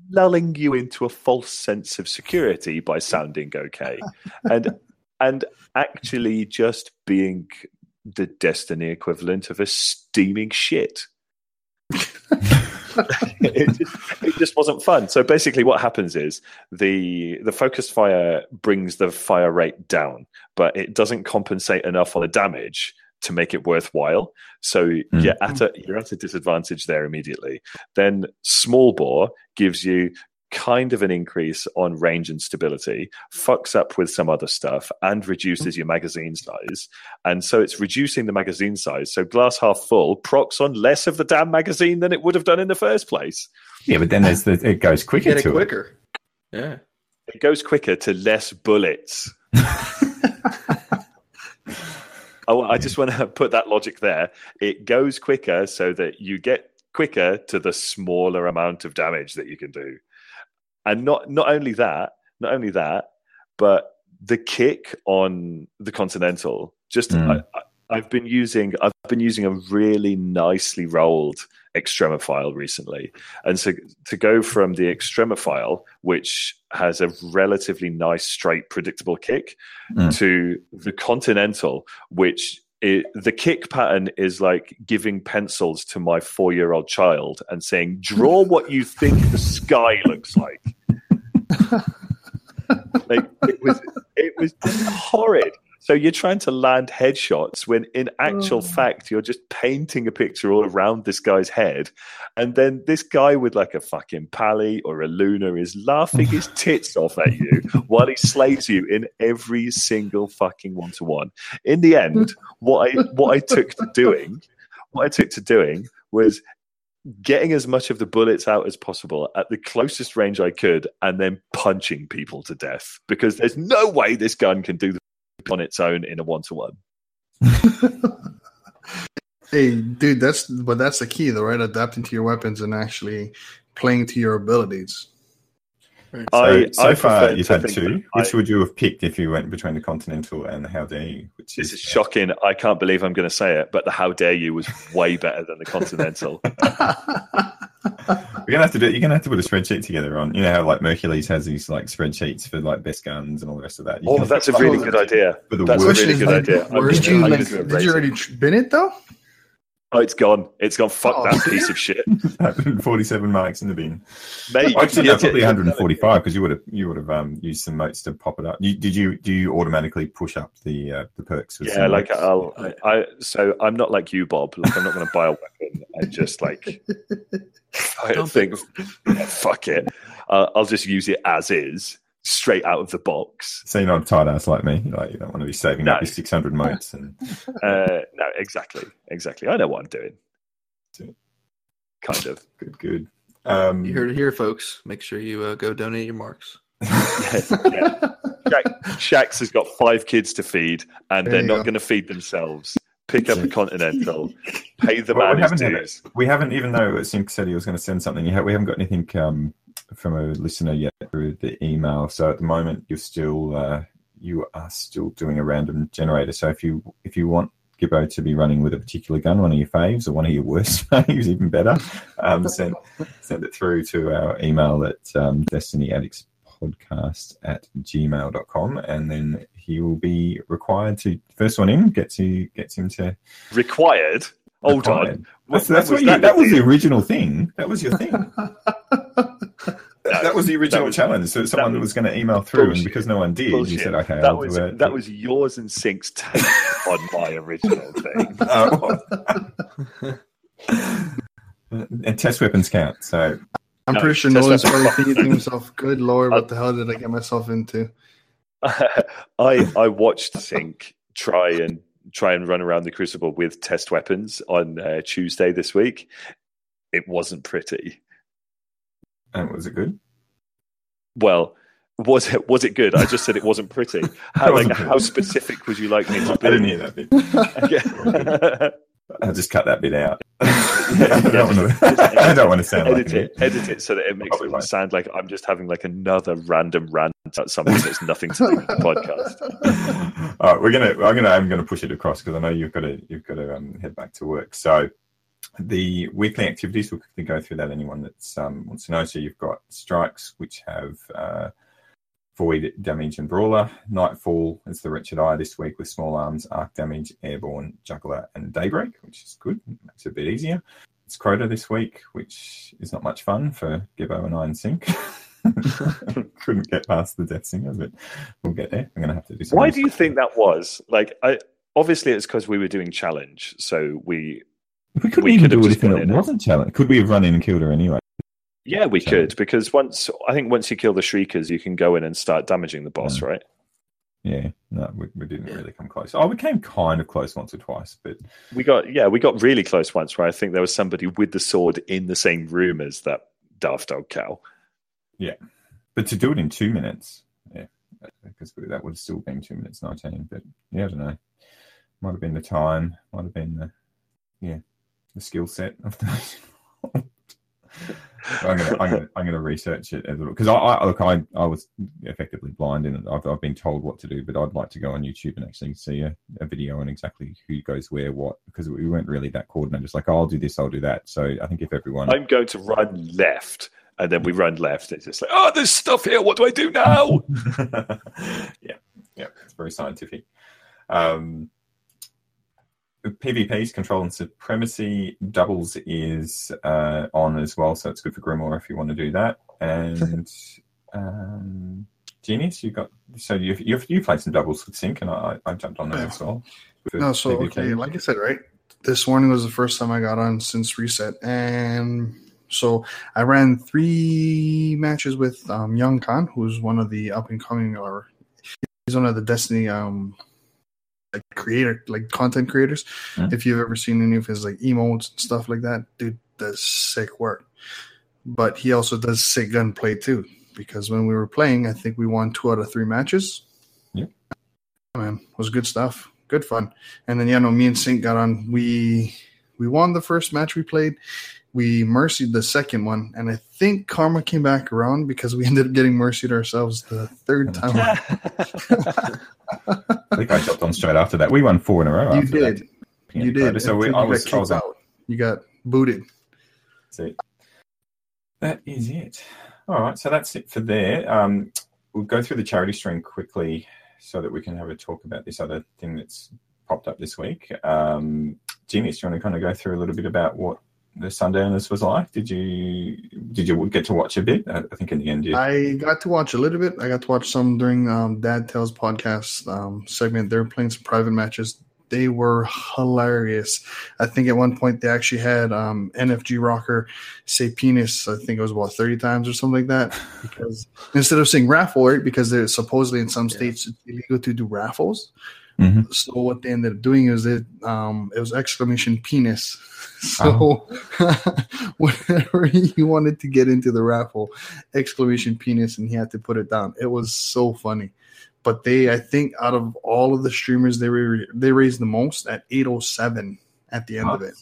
Speaker 2: lulling you into a false sense of security by sounding okay, and and actually just being the Destiny equivalent of a steaming shit. it, just, it just wasn't fun. So basically, what happens is the the focused fire brings the fire rate down, but it doesn't compensate enough on the damage to make it worthwhile. So hmm. you're at a you're at a disadvantage there immediately. Then small bore gives you kind of an increase on range and stability, fucks up with some other stuff, and reduces your magazine size. And so it's reducing the magazine size. So glass half full procs on less of the damn magazine than it would have done in the first place.
Speaker 1: Yeah, but then there's the, it goes quicker
Speaker 4: Get it
Speaker 1: to it.
Speaker 4: quicker. Yeah.
Speaker 2: It goes quicker to less bullets. Oh, I just want to put that logic there. It goes quicker so that you get quicker to the smaller amount of damage that you can do. And not not only that, not only that, but the kick on the Continental, just
Speaker 1: Mm.
Speaker 2: I, I've been using I've been using a really nicely rolled extremophile recently, and so to go from the extremophile, which has a relatively nice, straight, predictable kick,
Speaker 1: Mm.
Speaker 2: to the continental, which it, the kick pattern is like giving pencils to my four-year-old child and saying, "Draw what you think the sky looks like." like it was it was horrid. So you're trying to land headshots when in actual
Speaker 3: Oh.
Speaker 2: fact you're just painting a picture all around this guy's head. And then this guy with like a fucking pally or a Luna is laughing his tits off at you while he slays you in every single fucking one to one. In the end, what I what I took to doing, what I took to doing was getting as much of the bullets out as possible at the closest range I could and then punching people to death because there's no way this gun can do the on its own in a one to one.
Speaker 3: Hey, dude, that's but that's the key, though, right? Adapting to your weapons and actually playing to your abilities.
Speaker 4: Right.
Speaker 1: So,
Speaker 2: I-
Speaker 1: so
Speaker 2: I
Speaker 1: far, you've had two. Which
Speaker 2: I-
Speaker 1: would you have picked if you went between the Continental and the How Dare You? Which
Speaker 2: This is shocking. I can't believe I'm going to say it, but the How Dare You was way better than the Continental.
Speaker 1: You're gonna have to do. You're gonna have to put a spreadsheet together on. You know how like Mercules has these like spreadsheets for like best guns and all the rest of that. You
Speaker 2: Oh, that's a really good idea.
Speaker 1: For the
Speaker 2: That's a
Speaker 1: worst-
Speaker 2: really good idea.
Speaker 3: Did you, like,
Speaker 2: gonna do a
Speaker 3: did you
Speaker 2: rating.
Speaker 3: already bin it though?
Speaker 2: Oh, it's gone. It's gone. Fuck
Speaker 3: Oh,
Speaker 2: that
Speaker 3: did
Speaker 2: piece of shit,
Speaker 1: 147 marks in the bin.
Speaker 2: mate.
Speaker 1: Actually,
Speaker 2: yeah,
Speaker 1: no, probably 145 because you would have you would have um, used some motes to pop it up. You, did you do you automatically push up the uh, the perks? With
Speaker 2: Yeah, like
Speaker 1: motes?
Speaker 2: I'll. I, I so I'm not like you, Bob. Like I'm not going to buy a weapon and just like I
Speaker 4: Dump
Speaker 2: think, yeah, fuck it. Uh, I'll just use it as is, straight out of the box.
Speaker 1: So you're not a tight ass like me. Like you don't want to be saving
Speaker 2: No.
Speaker 1: up your 600 motes and
Speaker 2: Uh, no, exactly, exactly. I know what I'm doing. Kind of.
Speaker 1: good, good. Um,
Speaker 4: You heard it here, folks. Make sure you uh, go donate your marks.
Speaker 2: yeah. Shaq, Shax has got five kids to feed, and
Speaker 3: There
Speaker 2: they're not
Speaker 3: go.
Speaker 2: going to feed themselves. Pick up a Continental, pay the
Speaker 1: Well, we
Speaker 2: man his
Speaker 1: haven't had
Speaker 2: dues.
Speaker 1: we haven't, even though Sink said he was going to send something, we haven't got anything um, from a listener yet through the email. So at the moment, you're still uh, you are still doing a random generator. So if you if you want Gibbo to be running with a particular gun, one of your faves or one of your worst faves, even better, um, send send it through to our email at um, Destiny Addicts podcast at gmail.com and then he will be required to first one in gets you gets him to
Speaker 2: Required. Hold
Speaker 1: required.
Speaker 2: on.
Speaker 1: That's,
Speaker 2: When
Speaker 1: that's
Speaker 2: was
Speaker 1: what you,
Speaker 2: that
Speaker 1: that was the original thing. That was your thing. that, that was the original
Speaker 2: was-
Speaker 1: challenge. So someone
Speaker 2: was
Speaker 1: was going to email through,
Speaker 2: bullshit.
Speaker 1: and because no one did, you said, "Okay,
Speaker 2: that
Speaker 1: I'll
Speaker 2: was
Speaker 1: do it."
Speaker 2: that was yours and Sync's take on my original thing.
Speaker 1: Oh. and test weapons count. So
Speaker 3: I'm
Speaker 2: No,
Speaker 3: pretty sure
Speaker 2: no
Speaker 3: one's
Speaker 2: weapon.
Speaker 3: probably thinking to himself, "Good lord, what uh, the hell did I get myself into?"
Speaker 2: I I watched Sync try and try and run around the Crucible with test weapons on uh, Tuesday this week. It wasn't pretty.
Speaker 1: and was it good?
Speaker 2: Well, was it was it good? I just said it wasn't pretty. How like how specific would you like me to
Speaker 1: I
Speaker 2: be?
Speaker 1: didn't hear that bit. I'll just cut that bit out. I don't want to. I don't want to sound like
Speaker 2: edit
Speaker 1: an
Speaker 2: it, edit it so that it makes
Speaker 1: Probably
Speaker 2: it
Speaker 1: won't.
Speaker 2: sound like I'm just having like another random rant about something that's nothing to do with the podcast.
Speaker 1: All right, we're gonna. I'm gonna. I'm gonna push it across because I know you've got to. You've got to um, head back to work. So, the weekly activities. We'll quickly go through that. Anyone that's um, wants to know. So you've got strikes, which have uh, void damage and brawler. Nightfall is the wretched eye this week with small arms, arc damage, airborne, juggler, and daybreak, which is good. Makes it a bit easier. It's Crota this week, which is not much fun for Gibbo and I and Sync. Couldn't get past the Death Singer, but we'll get there. I'm going to have to do.
Speaker 2: Why do you think that was? Like, I obviously it's because we were doing challenge, so we
Speaker 1: We couldn't
Speaker 2: we
Speaker 1: even
Speaker 2: could
Speaker 1: do anything that wasn't challenge. Could we have run in and killed her anyway?
Speaker 2: Yeah we
Speaker 1: Challenge.
Speaker 2: could because once I think once you kill the shriekers, you can go in and start damaging the boss,
Speaker 1: Yeah.
Speaker 2: right?
Speaker 1: Yeah, no, we, we didn't
Speaker 4: Yeah.
Speaker 1: really come close. Oh, we came kind of close once or twice, but
Speaker 2: We got yeah we got really close once where I think there was somebody with the sword in the same room as that daft dog cow.
Speaker 1: Yeah, but to do it in two minutes, yeah, because that would have still been two minutes nineteen. But yeah, I don't know. Might have been the time. Might have been the yeah the skill set of the. I'm gonna, I'm gonna, I'm gonna research it a little because I, I look, I, I was effectively blind and I've, I've been told what to do, but I'd like to go on YouTube and actually see a, a video on exactly who goes where, what, because we weren't really that coordinated. Just like, oh, I'll do this, I'll do that. So I think if everyone,
Speaker 2: I'm going to run left, and then we run left. It's just like, oh, there's stuff here. What do I do now?
Speaker 1: yeah, yeah, it's very scientific. Um, PvP's Control and Supremacy doubles is uh, on as well, so it's good for Grimoire if you want to do that. And um, Genius, you got so you've, you've you played some doubles with Sync, and I, I jumped on that
Speaker 3: Yeah.
Speaker 1: as well.
Speaker 3: No, so
Speaker 1: PvP.
Speaker 3: okay, like I said, right. This morning was the first time I got on since reset, and so I ran three matches with um, Young Khan, who's one of the up and coming, or he's one of the Destiny um like creator, like content creators.
Speaker 1: Mhm.
Speaker 3: If you've ever seen any of his like emotes and stuff like that, dude does sick work. But he also does sick gunplay too. Because when we were playing, I think we won two out of three matches.
Speaker 1: Yeah,
Speaker 3: man, it was good stuff, good fun. And then yeah, no, me and Sync got on. We we won the first match we played. We mercied the second one, and I think karma came back around because we ended up getting mercied ourselves the third time.
Speaker 1: I think I jumped on straight after that. We won four in a row.
Speaker 3: you did,
Speaker 1: that.
Speaker 3: you did.
Speaker 1: So we, I was, I was
Speaker 3: out. You got booted.
Speaker 1: So that is it. All right, so that's it for there. Um, we'll go through the charity stream quickly so that we can have a talk about this other thing that's popped up this week. Um, Jeanius, do you want to kind of go through a little bit about what the Sundowners was like? Did you did you get to watch a bit? I think in the end, you.
Speaker 3: I got to watch a little bit. I got to watch some during um, Dad Tells podcast um, segment. They were playing some private matches. They were hilarious. I think at one point they actually had um, NFG Rocker say penis. I think it was about thirty times or something like that. Because instead of saying raffle, right? Because there's supposedly in some
Speaker 4: Yeah.
Speaker 3: states it's illegal to do raffles.
Speaker 1: Mhm.
Speaker 3: So what they ended up doing is it um, it was exclamation penis. So whenever he wanted to get into the raffle, exclamation penis, and he had to put it down. It was so funny. But they, I think, out of all of the streamers, they were they raised the most at eight oh seven at the end of it.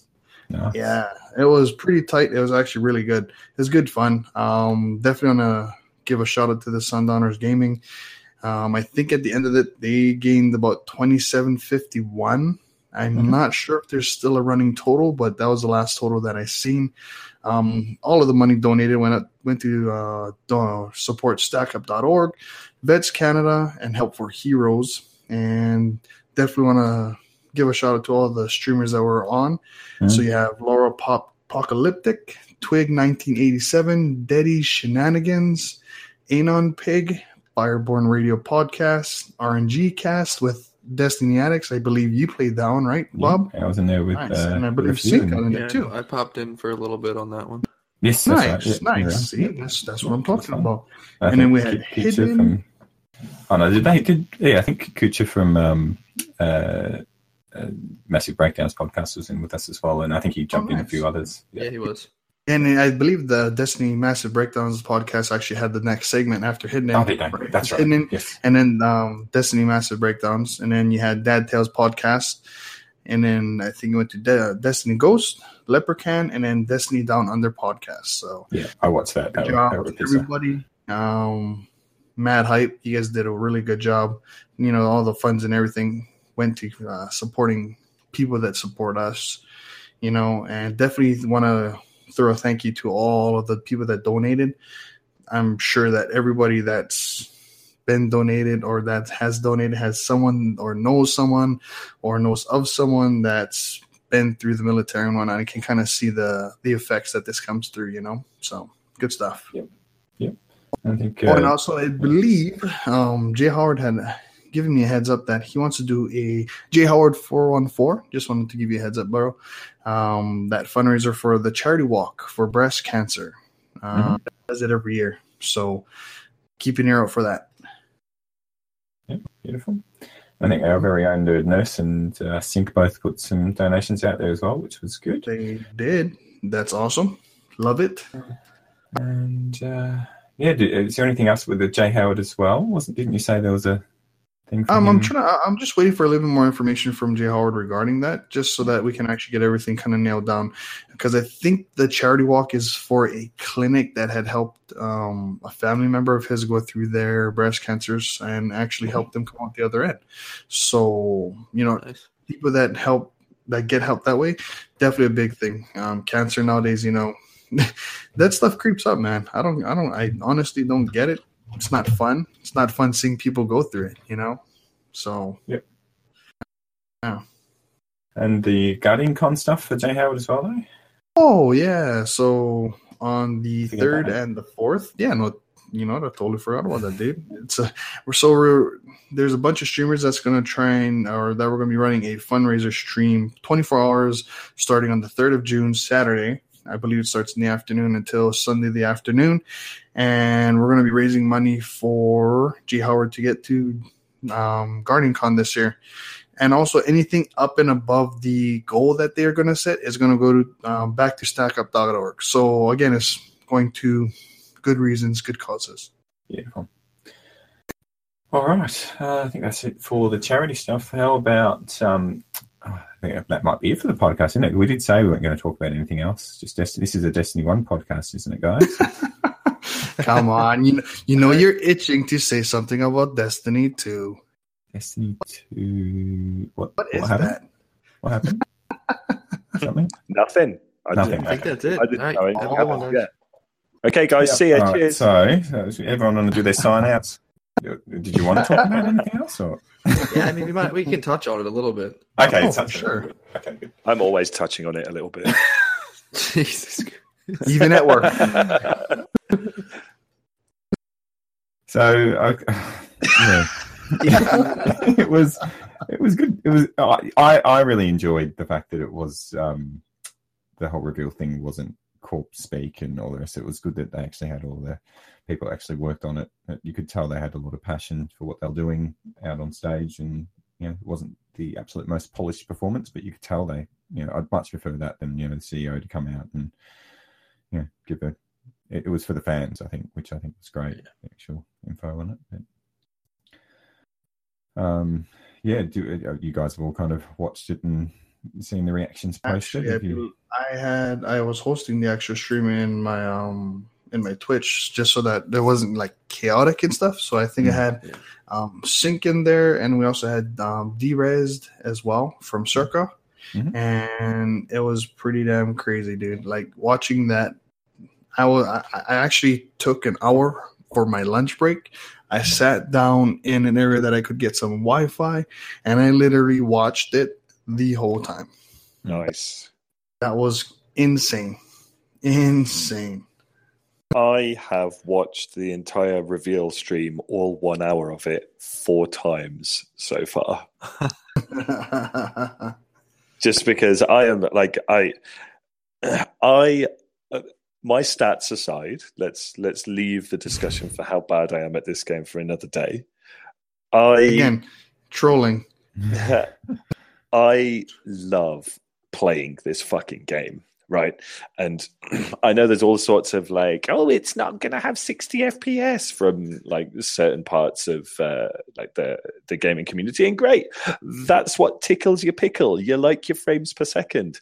Speaker 1: No.
Speaker 3: Yeah, it was pretty tight. It was actually really good. It was good fun. Um, definitely want to give a shout out to the Sundowners Gaming. Um, I think at the end of it, they gained about twenty seven fifty one. I'm
Speaker 1: Mhm.
Speaker 3: not sure if there's still a running total, but that was the last total that I seen. Um, all of the money donated went up, went to uh, do- support StackUp.org, Vets Canada, and Help for Heroes. And definitely want to give a shout out to all the streamers that were on.
Speaker 1: Mhm.
Speaker 3: So you have Laura Pop Apocalyptic, Twig 1987, Deddy Shenanigans, Anon Pig, Fireborn Radio Podcast, RNG Cast with Destiny Addicts. I believe you played that one, right, Bob?
Speaker 1: I was in there with.
Speaker 3: Nice.
Speaker 1: Uh,
Speaker 3: and I
Speaker 1: with a
Speaker 3: believe
Speaker 1: few
Speaker 3: Sync got in
Speaker 4: Yeah,
Speaker 3: there too.
Speaker 4: I popped in for a little bit on that one.
Speaker 1: Yes, that's
Speaker 3: Nice,
Speaker 1: right. Yeah,
Speaker 3: nice.
Speaker 1: yeah.
Speaker 3: See, that's, that's what I'm talking about.
Speaker 1: I
Speaker 3: And then we had
Speaker 1: Kucha
Speaker 3: Hidden-
Speaker 1: from. Oh no, did they? Did yeah? I think Kucha from um, uh, uh, Massive Breakdowns podcast was in with us as well, and I think he jumped in a few others.
Speaker 4: Yeah, he was.
Speaker 3: And I believe the Destiny Massive Breakdowns podcast actually had the next segment after Hidden.
Speaker 1: Oh, don't. That's right.
Speaker 3: Hidden
Speaker 1: Yes.
Speaker 3: and then um, Destiny Massive Breakdowns, and then you had Dad Tales podcast, and then I think you went to De- Destiny Ghost, Leprechaun, and then Destiny Down Under podcast. So
Speaker 1: Yeah, I watched that. That,
Speaker 3: good
Speaker 1: was-
Speaker 3: job,
Speaker 1: that
Speaker 3: everybody. Um, mad hype. You guys did a really good job. You know, all the funds and everything went to uh, supporting people that support us. You know, and definitely want to throw a thank you to all of the people that donated. I'm sure that everybody that's been donated or that has donated has someone or knows someone or knows of someone that's been through the military and whatnot and can kind of see the the effects that this comes through, you know. So good stuff.
Speaker 1: I think.
Speaker 3: Oh, and
Speaker 1: Uh,
Speaker 3: also, I believe um, Jay Howard had given me a heads up that he wants to do a Jay Howard 414. Just wanted to give you a heads up, bro. Um, that fundraiser for the charity walk for breast cancer. Uh, Does it every year. So keep an ear out for that.
Speaker 1: beautiful. I think our very own nerd nurse and uh, Sync both put some donations out there as well, which was good.
Speaker 3: They did. That's awesome. Love it.
Speaker 1: And uh, yeah, did, is there anything else with the Jay Howard as well? Wasn't? Didn't you say there was a thing?
Speaker 3: Um, I'm trying. To, I'm just waiting for a little bit more information from Jay Howard regarding that, just so that we can actually get everything kind of nailed down. Because I think the charity walk is for a clinic that had helped um, a family member of his go through their breast cancers and actually helped them come out the other end. So you know,
Speaker 4: Nice.
Speaker 3: people that help that get help that way, definitely a big thing. Um, cancer nowadays, you know, that stuff creeps up, man. I don't, I don't, I honestly don't get it. It's not fun. It's not fun seeing people go through it, you know. So yep. yeah.
Speaker 1: and the Guardian Con stuff for Jay Howard as well, though.
Speaker 3: Oh yeah, so on the third
Speaker 1: that.
Speaker 3: and the fourth, yeah, no, you know, I totally forgot about that, dude. It's a we're so we're, there's a bunch of streamers that's gonna try and or that we're gonna be running a fundraiser stream, 24 hours, starting on the third of June, Saturday. I believe it starts in the afternoon until Sunday the afternoon, and we're gonna be raising money for Jay Howard to get to um, Guardian Con this year and also anything up and above the goal that they're going to set is going to go to um, back to stackup.org. So again, it's going to good reasons, good causes.
Speaker 1: Beautiful. All right, uh, I think that's it for the charity stuff. How about? Um, oh, I think that might be it for the podcast, isn't it? We did say we weren't going to talk about anything else. Just Destiny. This is a Destiny One podcast, isn't it, guys?
Speaker 3: Come on, you know, you know you're itching to say something about Destiny 2.
Speaker 1: Destiny Two. What?
Speaker 3: What is
Speaker 1: happened?
Speaker 3: that?
Speaker 1: What happened? Something?
Speaker 2: Nothing. I
Speaker 1: Nothing.
Speaker 2: Didn't,
Speaker 4: I think that's it.
Speaker 2: I didn't
Speaker 4: All right.
Speaker 2: know anything
Speaker 4: Have a good guys.
Speaker 2: Yeah. Okay, guys. See you.
Speaker 1: All right,
Speaker 2: Cheers.
Speaker 1: so, so everyone want to do their sign outs. Did you want to talk about anything else? Or?
Speaker 4: Yeah, I mean, we might we can touch on it a little bit.
Speaker 1: Okay,
Speaker 3: Oh,
Speaker 1: so-
Speaker 3: for sure.
Speaker 1: Okay, good.
Speaker 2: I'm always touching on it a little bit.
Speaker 4: Jesus. Christ.
Speaker 3: Even at work.
Speaker 1: So, yeah. it was it was good. It was I I really enjoyed the fact that it was um the whole reveal thing wasn't corpse speak and all the rest. It was good that they actually had all the people actually worked on it. You could tell they had a lot of passion for what they were doing out on stage, and you know it wasn't the absolute most polished performance, but you could tell they you know I'd much prefer that than you know the CEO to come out and you know give a it, it was for the fans, I think, which I think was great. The actual info on it. But, um, yeah, do uh, you guys have all kind of watched it and seen the reactions posted?
Speaker 3: Actually, I,
Speaker 1: Have you-
Speaker 3: I had I was hosting the extra stream in my um in my Twitch just so that there wasn't like chaotic and stuff. So I think I
Speaker 1: Mm.
Speaker 3: had
Speaker 4: Yeah.
Speaker 3: um Sync in there, and we also had um Derezed as well from Circa,
Speaker 1: Mhm.
Speaker 3: and it was pretty damn crazy, dude. Like watching that, I was I, actually took an hour for my lunch break. I sat down in an area that I could get some Wi-Fi, and I literally watched it the whole time.
Speaker 2: nice.
Speaker 3: That was insane. Insane.
Speaker 2: I have watched the entire reveal stream, all one hour of it, four times so far. Just because I am like I, I, my stats aside, let's let's leave the discussion for how bad I am at this game for another day. I
Speaker 3: Again, trolling.
Speaker 2: I love playing this fucking game, right? And I know there's all sorts of like, oh, it's not going to have 60 FPS from like certain parts of uh, like the the gaming community, and great, that's what tickles your pickle. You like your frames per second.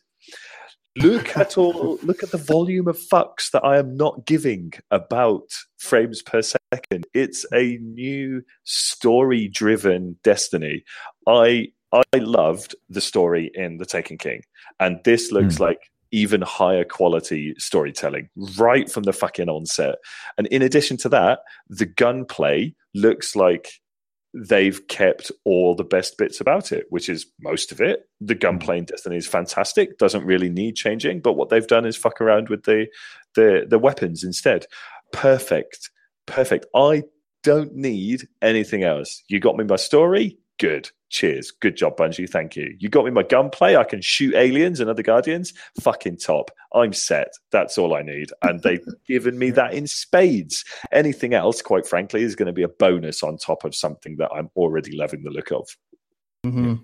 Speaker 2: Look at all. Look at the volume of fucks that I am not giving about frames per second. It's a new story-driven Destiny. I I loved the story in The Taken King, and this looks
Speaker 1: Hmm.
Speaker 2: like even higher quality storytelling right from the fucking onset. And in addition to that, the gunplay looks like they've kept all the best bits about it, which is most of it. The hmm. gunplay in Destiny is fantastic, doesn't really need changing, but what they've done is fuck around with the the, the weapons instead. Perfect. Perfect. I don't need anything else. You got me my story? Good. Cheers. Good job, Bungie. Thank you. You got me my gunplay. I can shoot aliens and other guardians. Fucking top. I'm set. That's all I need. And they've given me that in spades. Anything else, quite frankly, is going to be a bonus on top of something that I'm already loving the look of.
Speaker 3: hmm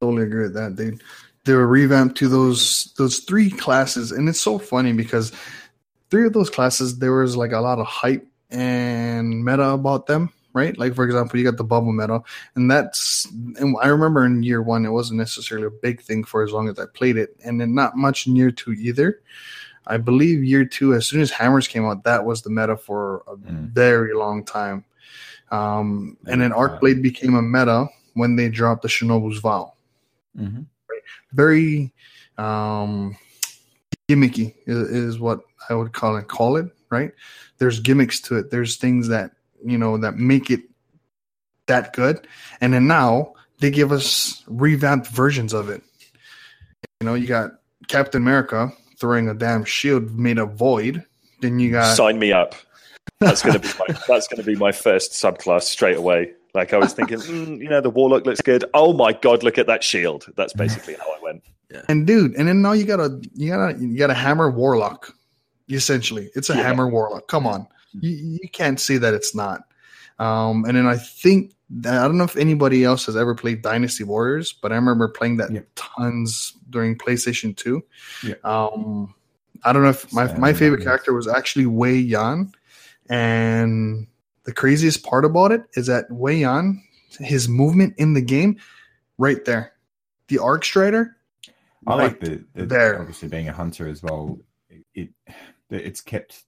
Speaker 3: Totally agree with that, dude. They were revamped to those those three classes, and it's so funny because three of those classes there was like a lot of hype and meta about them, right? Like for example, you got the bubble meta, and that's and I remember in year one it wasn't necessarily a big thing for as long as I played it, and then not much in year two either. I believe year two, as soon as hammers came out, that was the meta for a
Speaker 1: Mm.
Speaker 3: very long time. Um, and then. Arcblade became a meta when they dropped the Shinobu's Vow.
Speaker 1: hmm
Speaker 3: Very um, gimmicky is, is what I would call it. Call it right. There's gimmicks to it. There's things that you know that make it that good. And then now they give us revamped versions of it. You know, you got Captain America throwing a damn shield made of void. Then you got
Speaker 2: Sign me up. That's gonna be my, that's gonna be my first subclass straight away. Like I was thinking, mm, you know, the warlock looks good. Oh my god, look at that shield. That's basically how I went.
Speaker 3: and dude, and then now you got a you got a you got a hammer warlock. Essentially, it's a
Speaker 2: Yeah.
Speaker 3: hammer warlock. Come on, you you can't say that it's not. Um, and then I think that, I don't know if anybody else has ever played Dynasty Warriors, but I remember playing that
Speaker 1: Yeah.
Speaker 3: tons during PlayStation Two.
Speaker 1: Yeah.
Speaker 3: Um, I don't know if my
Speaker 1: Same,
Speaker 3: my favorite character was actually Wei Yan, and the craziest part about it is that Wei Yan, his movement in the game, right there, the Arc Strider.
Speaker 1: I
Speaker 3: right
Speaker 1: like the, the
Speaker 3: there.
Speaker 1: obviously being a hunter as well. It, it it's kept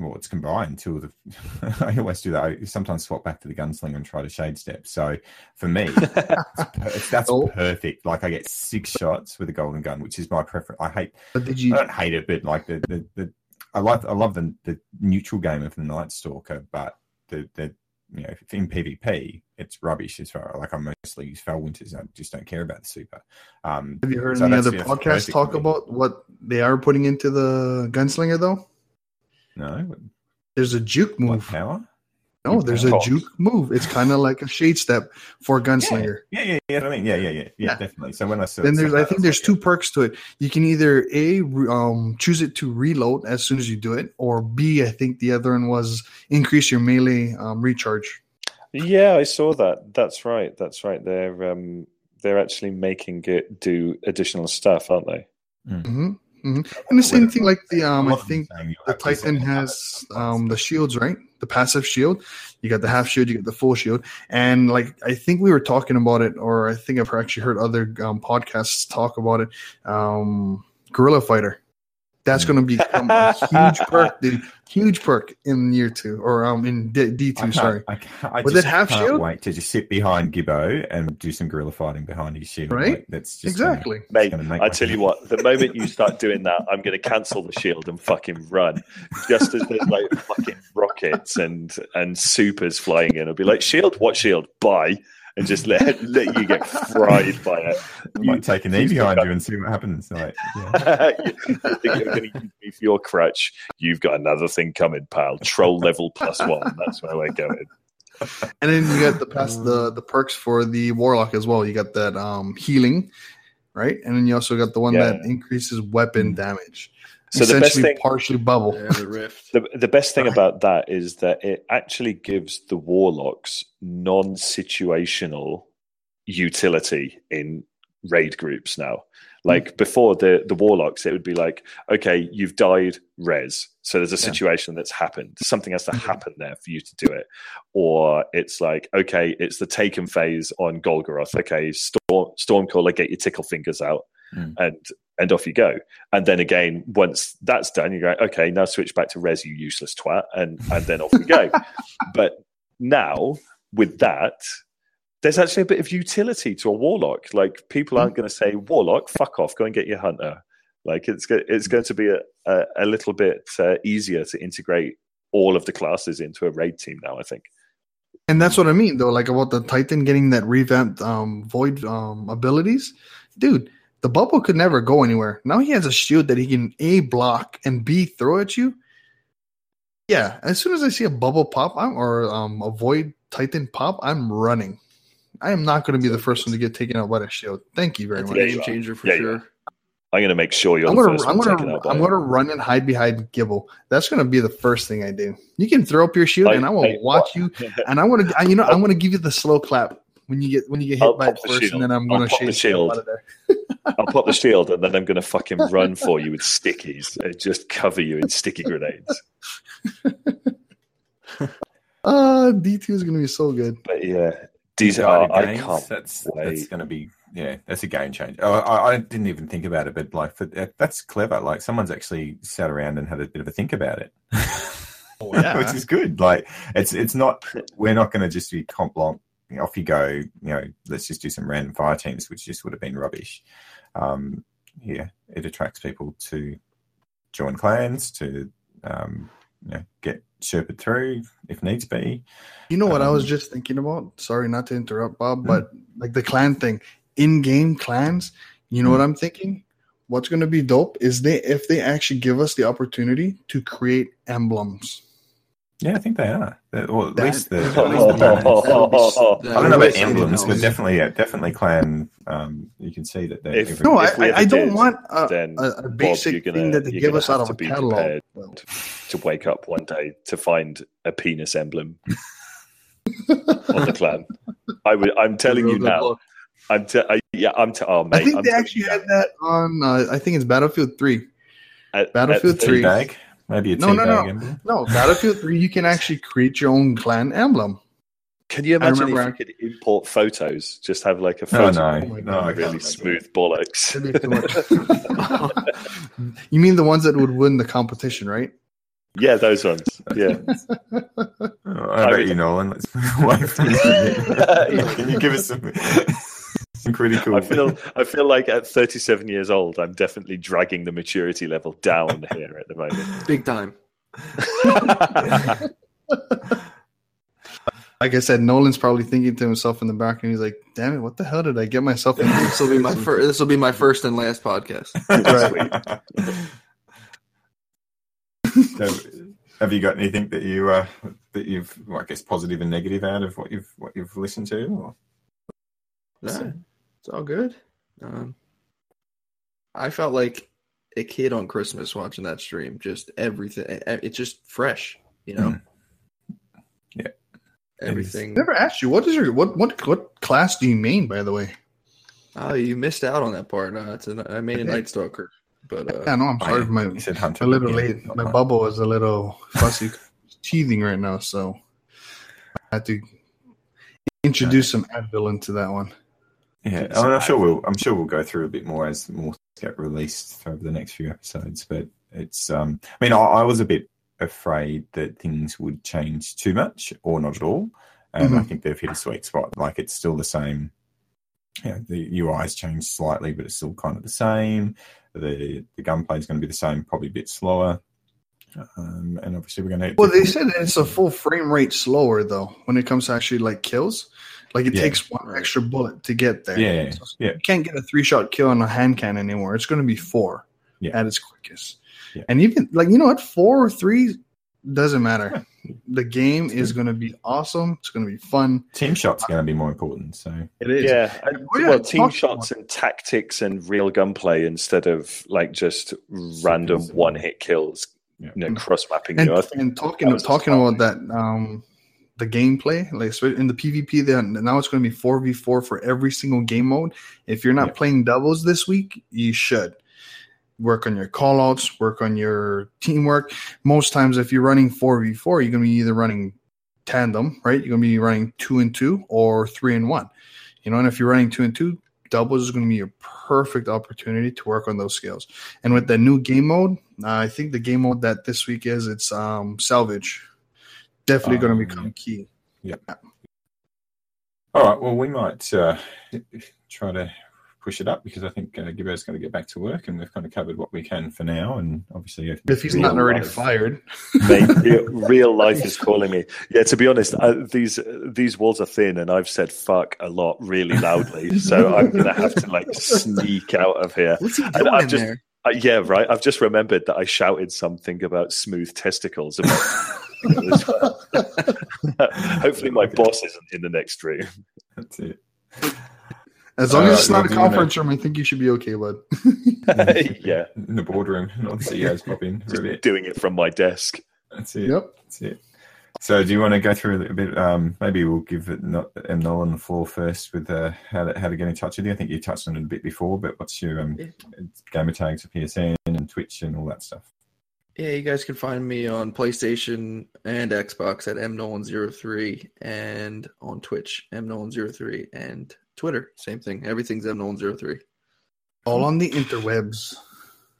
Speaker 1: well, it's combined two of the. I always do that. I sometimes swap back to the gunslinger and try to shade step. So for me, per- that's
Speaker 3: Oh.
Speaker 1: perfect. Like I get six shots with a golden gun, which is my preference. I hate.
Speaker 3: But did
Speaker 1: I don't hate it, but like the the, the I love I love the the neutral game of the Night Stalker, but the the you know in PvP it's rubbish as far like I mostly use Felwinters. I just don't care about the super. Um,
Speaker 3: Have you heard
Speaker 1: So
Speaker 3: any other
Speaker 1: that's
Speaker 3: podcasts talk about what they are putting into the gunslinger though?
Speaker 1: No,
Speaker 3: There's a juke
Speaker 1: what
Speaker 3: move.
Speaker 1: power?
Speaker 3: No, there's a juke move. It's kind of like a shade step for a gunslinger.
Speaker 1: Yeah, yeah, yeah. I mean, yeah, yeah, yeah, yeah,
Speaker 3: Yeah.
Speaker 1: definitely. So when I saw,
Speaker 3: Then
Speaker 1: saw
Speaker 3: there's, I think
Speaker 1: was
Speaker 3: there's
Speaker 1: like,
Speaker 3: two perks to it. You can either a um, choose it to reload as soon as you do it, or b I think the other one was increase your melee um, recharge.
Speaker 2: Yeah, I saw that. That's right. That's right. They're um, they're actually making it do additional stuff, aren't they?
Speaker 3: hmm hmm And the same thing like the um, I
Speaker 1: lot of them
Speaker 3: think the Titan has um, the shields, right? The passive shield. You got the half shield, you got the full shield, and like I think we were talking about it, or I think I've actually heard other um, podcasts talk about it. Um, Guerrilla Fighter. That's going to become a huge perk, dude. Huge perk in year two, or um in D two.
Speaker 1: can't-
Speaker 3: Sorry,
Speaker 1: I, can't, I
Speaker 3: With
Speaker 1: just
Speaker 3: it half
Speaker 1: can't
Speaker 3: shield?
Speaker 1: wait to just sit behind Gibbo and do some guerrilla fighting behind his shield.
Speaker 3: Right?
Speaker 1: Like, that's just gonna-
Speaker 3: exactly.
Speaker 2: Mate,
Speaker 1: gonna make
Speaker 2: I
Speaker 1: my
Speaker 2: tell you what, the moment you start doing that, I'm going to cancel the shield and fucking run. Just as there's like fucking rockets and and supers flying in, I'll be like, "Shield, what shield? Bye," and just let let you get fried by it.
Speaker 1: I might take a knee behind you and see what happens. Like, yeah.
Speaker 2: you think you're going to use me for your crutch? You've got another thing coming, pal. Troll level plus one. That's where we're going.
Speaker 3: And then you got the pass the the perks for the Warlock as well. You got that um healing, right? And then you also got the one
Speaker 2: Yeah.
Speaker 3: that increases weapon damage.
Speaker 2: So the best thing,
Speaker 3: partially bubble.
Speaker 4: Yeah, the rift.
Speaker 2: the, the best thing about that is that it actually gives the warlocks non-situational utility in raid groups now. Like before the the warlocks, it would be like, okay, you've died, res. So there's a
Speaker 3: Yeah.
Speaker 2: situation that's happened. Something has to
Speaker 3: Mhm.
Speaker 2: happen there for you to do it. Or it's like, okay, it's the taken phase on Golgoroth. Okay, storm Stormcaller, get your tickle fingers out,
Speaker 1: Mm.
Speaker 2: and and off you go. And then again, once that's done, you go, okay, now switch back to res, you useless twat, and and then off we go. but now with that, there's actually a bit of utility to a warlock. Like people aren't going to say warlock, fuck off, go and get your hunter. Like it's it's going to be a, a, a little bit uh, easier to integrate all of the classes into a raid team now. I think.
Speaker 3: And that's what I mean, though, like about the Titan getting that revamped um, void um, abilities. Dude, the bubble could never go anywhere. Now he has a shield that he can A block and B throw at you. Yeah, as soon as I see a bubble pop I'm, or um, a void Titan pop, I'm running. I am not going to be the first one to get taken out by the shield. Thank you very
Speaker 4: That's
Speaker 3: much.
Speaker 2: Yeah,
Speaker 4: game changer for
Speaker 2: Yeah, you
Speaker 4: sure.
Speaker 2: I'm going to make sure you're
Speaker 3: I'm gonna,
Speaker 2: first
Speaker 3: I'm
Speaker 2: one taken
Speaker 3: gonna,
Speaker 2: out by
Speaker 3: I'm gonna run and hide behind Gibbo. That's gonna be the first thing I do. You can throw up your shield,
Speaker 2: Like,
Speaker 3: and I will
Speaker 2: hey,
Speaker 3: watch you and I want to, you know, I'm going to give you the slow clap when you get when you get hit
Speaker 2: I'll
Speaker 3: by it
Speaker 2: pop the
Speaker 3: first,
Speaker 2: shield.
Speaker 3: and then I'm going to
Speaker 2: pop the shield.
Speaker 3: out of there.
Speaker 2: I'll pop the shield and then I'm going to fucking run for you with stickies and just cover you in sticky grenades.
Speaker 3: Uh, D2 is going to be so good.
Speaker 2: But yeah, these
Speaker 1: Guided
Speaker 2: are. I can't
Speaker 1: that's
Speaker 2: wait.
Speaker 1: that's going to be yeah, that's a game changer. Oh, I, I didn't even think about it, but like for, that's clever. Like someone's actually sat around and had a bit of a think about it,
Speaker 3: Oh, yeah.
Speaker 1: which is good. Like it's it's not we're not going to just be comp blanc. you know, Off you go. You know, let's just do some random fire teams, which just would have been rubbish. Um, yeah, it attracts people to join clans to um, you know get sherped through if needs be.
Speaker 3: You know what I was
Speaker 1: Um,
Speaker 3: just thinking about? Sorry not to interrupt, Bob, but like the clan thing, in-game clans. You know
Speaker 1: Hmm.
Speaker 3: what I'm thinking? What's going to be dope is they if they actually give us the opportunity to create emblems.
Speaker 1: Yeah, I think they are. They're- Or at
Speaker 3: That
Speaker 1: least the, at least the
Speaker 2: That would be-
Speaker 1: I don't know
Speaker 3: would
Speaker 1: about emblems, but definitely, yeah, definitely clan. Um, you can see that they're
Speaker 2: If-
Speaker 1: every-
Speaker 3: No, I,
Speaker 2: If
Speaker 3: I, I don't
Speaker 2: did,
Speaker 3: want a,
Speaker 2: then,
Speaker 3: a, a
Speaker 2: Bob,
Speaker 3: basic
Speaker 2: you're gonna-
Speaker 3: thing that they give us out of
Speaker 2: to
Speaker 3: a
Speaker 2: be
Speaker 3: catalog.
Speaker 2: prepared.
Speaker 3: Well,
Speaker 2: to wake up one day to find a penis emblem on the clan. I would. I'm telling you now. I'm. Te- I, yeah. I'm. Te- oh, mate,
Speaker 3: I think
Speaker 2: I'm
Speaker 3: they
Speaker 2: telling
Speaker 3: actually
Speaker 2: you
Speaker 3: had that on. Uh, I think it's Battlefield Three.
Speaker 2: At-
Speaker 3: Battlefield
Speaker 2: at
Speaker 3: three.
Speaker 1: teabag, maybe a
Speaker 3: No, no,
Speaker 1: teabag
Speaker 3: no.
Speaker 1: emblem.
Speaker 3: No, Battlefield Three. You can actually create your own clan emblem.
Speaker 2: Can you imagine if
Speaker 3: remember
Speaker 2: you could import photos? Just have like a
Speaker 1: Oh,
Speaker 2: photo.
Speaker 1: no,
Speaker 3: Oh my
Speaker 1: no,
Speaker 3: God.
Speaker 2: Really
Speaker 1: can't.
Speaker 2: smooth bollocks.
Speaker 3: That'd be too much. you mean the ones that would win the competition, right?
Speaker 2: Yeah, those ones. Yeah.
Speaker 1: Oh,
Speaker 2: I
Speaker 1: how about
Speaker 2: would-
Speaker 1: you, Nolan? Let's move away from. Can you give us some, some critical?
Speaker 2: I feel. I feel like at 37 years old, I'm definitely dragging the maturity level down here at the moment.
Speaker 4: Big time.
Speaker 3: Like I said, Nolan's probably thinking to himself in the back, and he's like, "Damn it, what the hell did I get myself into?"
Speaker 4: This will be my first. This will be my first and last podcast.
Speaker 1: so, have you got anything that you uh, that you've, well, I guess, positive and negative out of what you've what you've listened to? Or?
Speaker 4: Yeah, it's all good. Um, I felt like a kid on Christmas watching that stream. Just everything. It's just fresh, you know.
Speaker 1: Mm. Yeah.
Speaker 4: Everything.
Speaker 3: Never asked you what is your what what what class do you mean? By the way,
Speaker 4: Oh, you missed out on that part. Uh, it's a, I made a Night Stalker, but uh,
Speaker 3: yeah, no, I'm sorry,
Speaker 1: Oh,
Speaker 3: my
Speaker 1: you said Hunter.
Speaker 3: a little
Speaker 1: yeah,
Speaker 3: late.
Speaker 1: not
Speaker 3: My
Speaker 1: mine.
Speaker 3: bubble is a little fussy, teething right now, so I had to introduce some Advil into that one.
Speaker 1: Yeah, I mean, I'm sure we'll. I'm sure we'll go through a bit more as more get released over the next few episodes. But it's. Um, I mean, I, I was a bit afraid that things would change too much or not at all, and I
Speaker 3: Mhm.
Speaker 1: think they've hit a sweet spot. Like it's still the same. You know, the UI's changed slightly, but it's still kind of the same. The the gunplay is going to be the same, probably a bit slower. Um, and obviously, we're going to.
Speaker 3: Well, they said it's a full frame rate slower though when it comes to actually like kills. Like it
Speaker 1: Yeah.
Speaker 3: takes one extra bullet to get there.
Speaker 1: Yeah,
Speaker 3: So
Speaker 1: yeah.
Speaker 3: You can't get a three shot kill on a hand cannon anymore. It's going to be four
Speaker 1: Yeah.
Speaker 3: at its quickest.
Speaker 1: Yeah.
Speaker 3: And even like you know what, four or three doesn't matter. The game
Speaker 1: It's
Speaker 3: is
Speaker 1: good.
Speaker 3: going to be awesome. It's going to be fun.
Speaker 1: Team shot's going to be more important. So
Speaker 3: It is.
Speaker 2: Yeah, and,
Speaker 3: Oh, yeah,
Speaker 2: well, team
Speaker 3: talk-
Speaker 2: shots and tactics and real gunplay instead of like just random one-hit kills.
Speaker 1: Yeah.
Speaker 2: You know, cross mapping.
Speaker 3: and,
Speaker 2: You know, I think
Speaker 3: and talking talking about that um the gameplay like in the pvp then now it's going to be 4v4 for every single game mode. If you're not
Speaker 1: Yeah.
Speaker 3: playing doubles this week you should. Work on your callouts work on your teamwork. Most times if you're running 4v4 you're going to be either running tandem right? You're going to be running two and two or three and one. You know and if you're running two and two doubles is going to be a perfect opportunity to work on those skills and with the new game mode, uh, I think the game mode that this week is it's um salvage. Definitely going
Speaker 1: Um,
Speaker 3: to become key. Yeah.
Speaker 1: All right. Well, we might uh, try to push it up because I think uh, Gibbo's going to get back to work, and we've kind of covered what we can for now. And obviously,
Speaker 3: If he's not already
Speaker 2: life.
Speaker 3: fired,
Speaker 2: Mate, real, real life is calling me. Yeah, to be honest, uh, these these walls are thin, and I've said "fuck" a lot really loudly, so I'm gonna have to like sneak out of here.
Speaker 4: what's he
Speaker 2: And
Speaker 4: doing
Speaker 2: I've
Speaker 4: in
Speaker 2: just-
Speaker 4: there?
Speaker 2: Uh, yeah, right. I've just remembered that I shouted something about smooth testicles. About as well. Hopefully, my boss isn't in the next room.
Speaker 1: that's it.
Speaker 3: as long
Speaker 1: Uh,
Speaker 3: as it's not a
Speaker 1: do you wanna-
Speaker 3: conference room, I think you should be okay, bud.
Speaker 2: yeah,
Speaker 1: In the boardroom, not the CEOs pop in for a bit.
Speaker 2: doing it from my desk.
Speaker 1: That's it.
Speaker 3: yep.
Speaker 1: That's it. So, do you want to go through a little bit? Um, maybe we'll give it not M Nolan the floor first with uh, how to how to get in touch with you. I think you touched on it a bit before, but what's your um,
Speaker 4: Yeah.
Speaker 1: gamer tags for PSN and Twitch and all that stuff?
Speaker 4: Yeah, you guys can find me on PlayStation and Xbox at mnolan03 and on Twitch mnolan03 and Twitter same thing. Everything's mnolan03.
Speaker 3: All on the interwebs.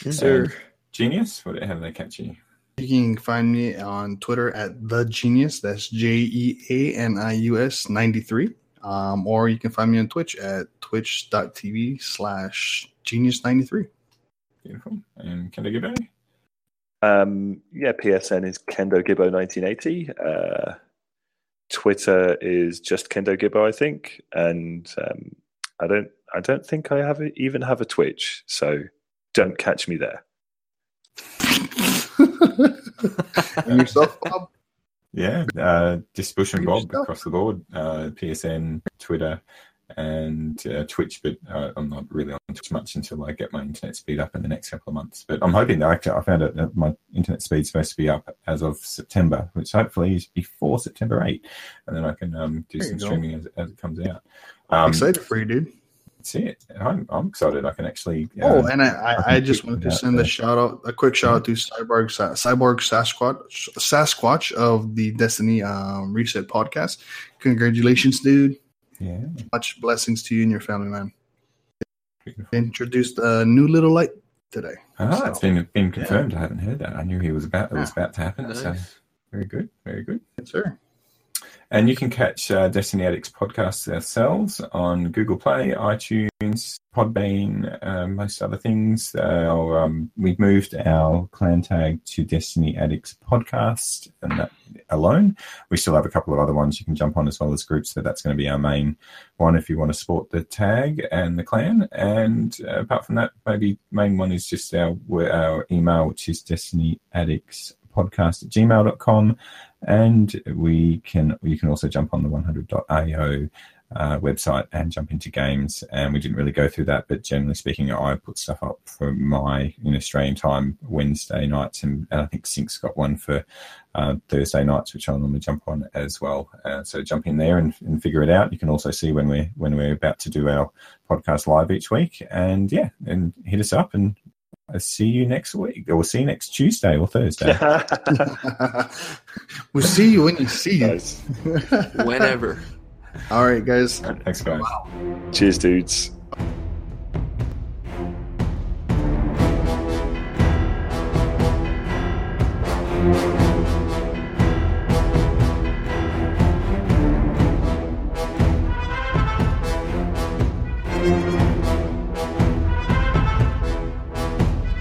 Speaker 4: Yes,
Speaker 1: So-
Speaker 4: sir.
Speaker 1: Jeanius? What, how do they catch you?
Speaker 3: You can find me on Twitter at the Jeanius. That's J E A N I U S ninety three. Um, or you can find me on Twitch at twitch.tv slash genius ninety three.
Speaker 1: Beautiful. And can I give it?
Speaker 2: Um, yeah, PSN is Kendo Gibbo 1980. Uh, Twitter is just Kendo Gibbo, I think, and um, I don't, I don't think I have a, even have a Twitch, so don't catch me there.
Speaker 3: and yourself, Bob?
Speaker 1: Yeah, uh, just Bush and Bob
Speaker 3: good
Speaker 1: across the board. Uh, PSN, Twitter, and uh, Twitch, but uh, I'm not really on Twitch much until I get my internet speed up in the next couple of months. But I'm hoping that I found out that my internet speed's supposed to be up as of September, which hopefully is before September 8, and then I can um, do
Speaker 3: There
Speaker 1: some streaming as, as it comes out. Um,
Speaker 3: Excited for you, dude.
Speaker 1: That's it. I'm, I'm excited. I can actually.
Speaker 3: Oh,
Speaker 1: uh,
Speaker 3: and I, I, I just wanted to send
Speaker 1: yeah.
Speaker 3: a shout out, a quick shout out to Cyborg Cyborg Sasquatch Sasquatch of the Destiny um, Reset podcast. Congratulations, dude!
Speaker 1: Yeah.
Speaker 3: Much blessings to you and your family, man.
Speaker 1: Beautiful.
Speaker 3: Introduced a new little light today.
Speaker 1: Ah,
Speaker 3: So-
Speaker 1: it's been been confirmed. I haven't heard that. I knew he was about. It was about to happen. So
Speaker 4: Nice.
Speaker 1: very good. Very good.
Speaker 3: Yes, sir.
Speaker 1: And you can catch uh, Destiny Addicts podcasts ourselves on Google Play, iTunes, Podbean, uh, most other things. Uh, um, we've moved our clan tag to Destiny Addicts podcast and that alone. We still have a couple of other ones you can jump on as well as groups, but that's going to be our main one if you want to support the tag and the clan. And uh, apart from that, maybe main one is just our, our email, which is Destiny Addicts podcast at gmail.com and we can you can also jump on the 100.io uh, website and jump into games. And we didn't really go through that but generally speaking i put stuff up for my in australian time wednesday nights. And, and i think sync's got one for uh, thursday nights which i'll normally jump on as well. Uh, so jump in there and, and figure it out. You can also see when we're when we're about to do our podcast live each week. And yeah and hit us up and I'll see you next week or see you next tuesday or thursday
Speaker 3: we'll see you when you see you.
Speaker 2: nice.
Speaker 4: Whenever.
Speaker 3: All right, guys.
Speaker 1: thanks guys
Speaker 2: Cheers, dudes.
Speaker 3: Bye.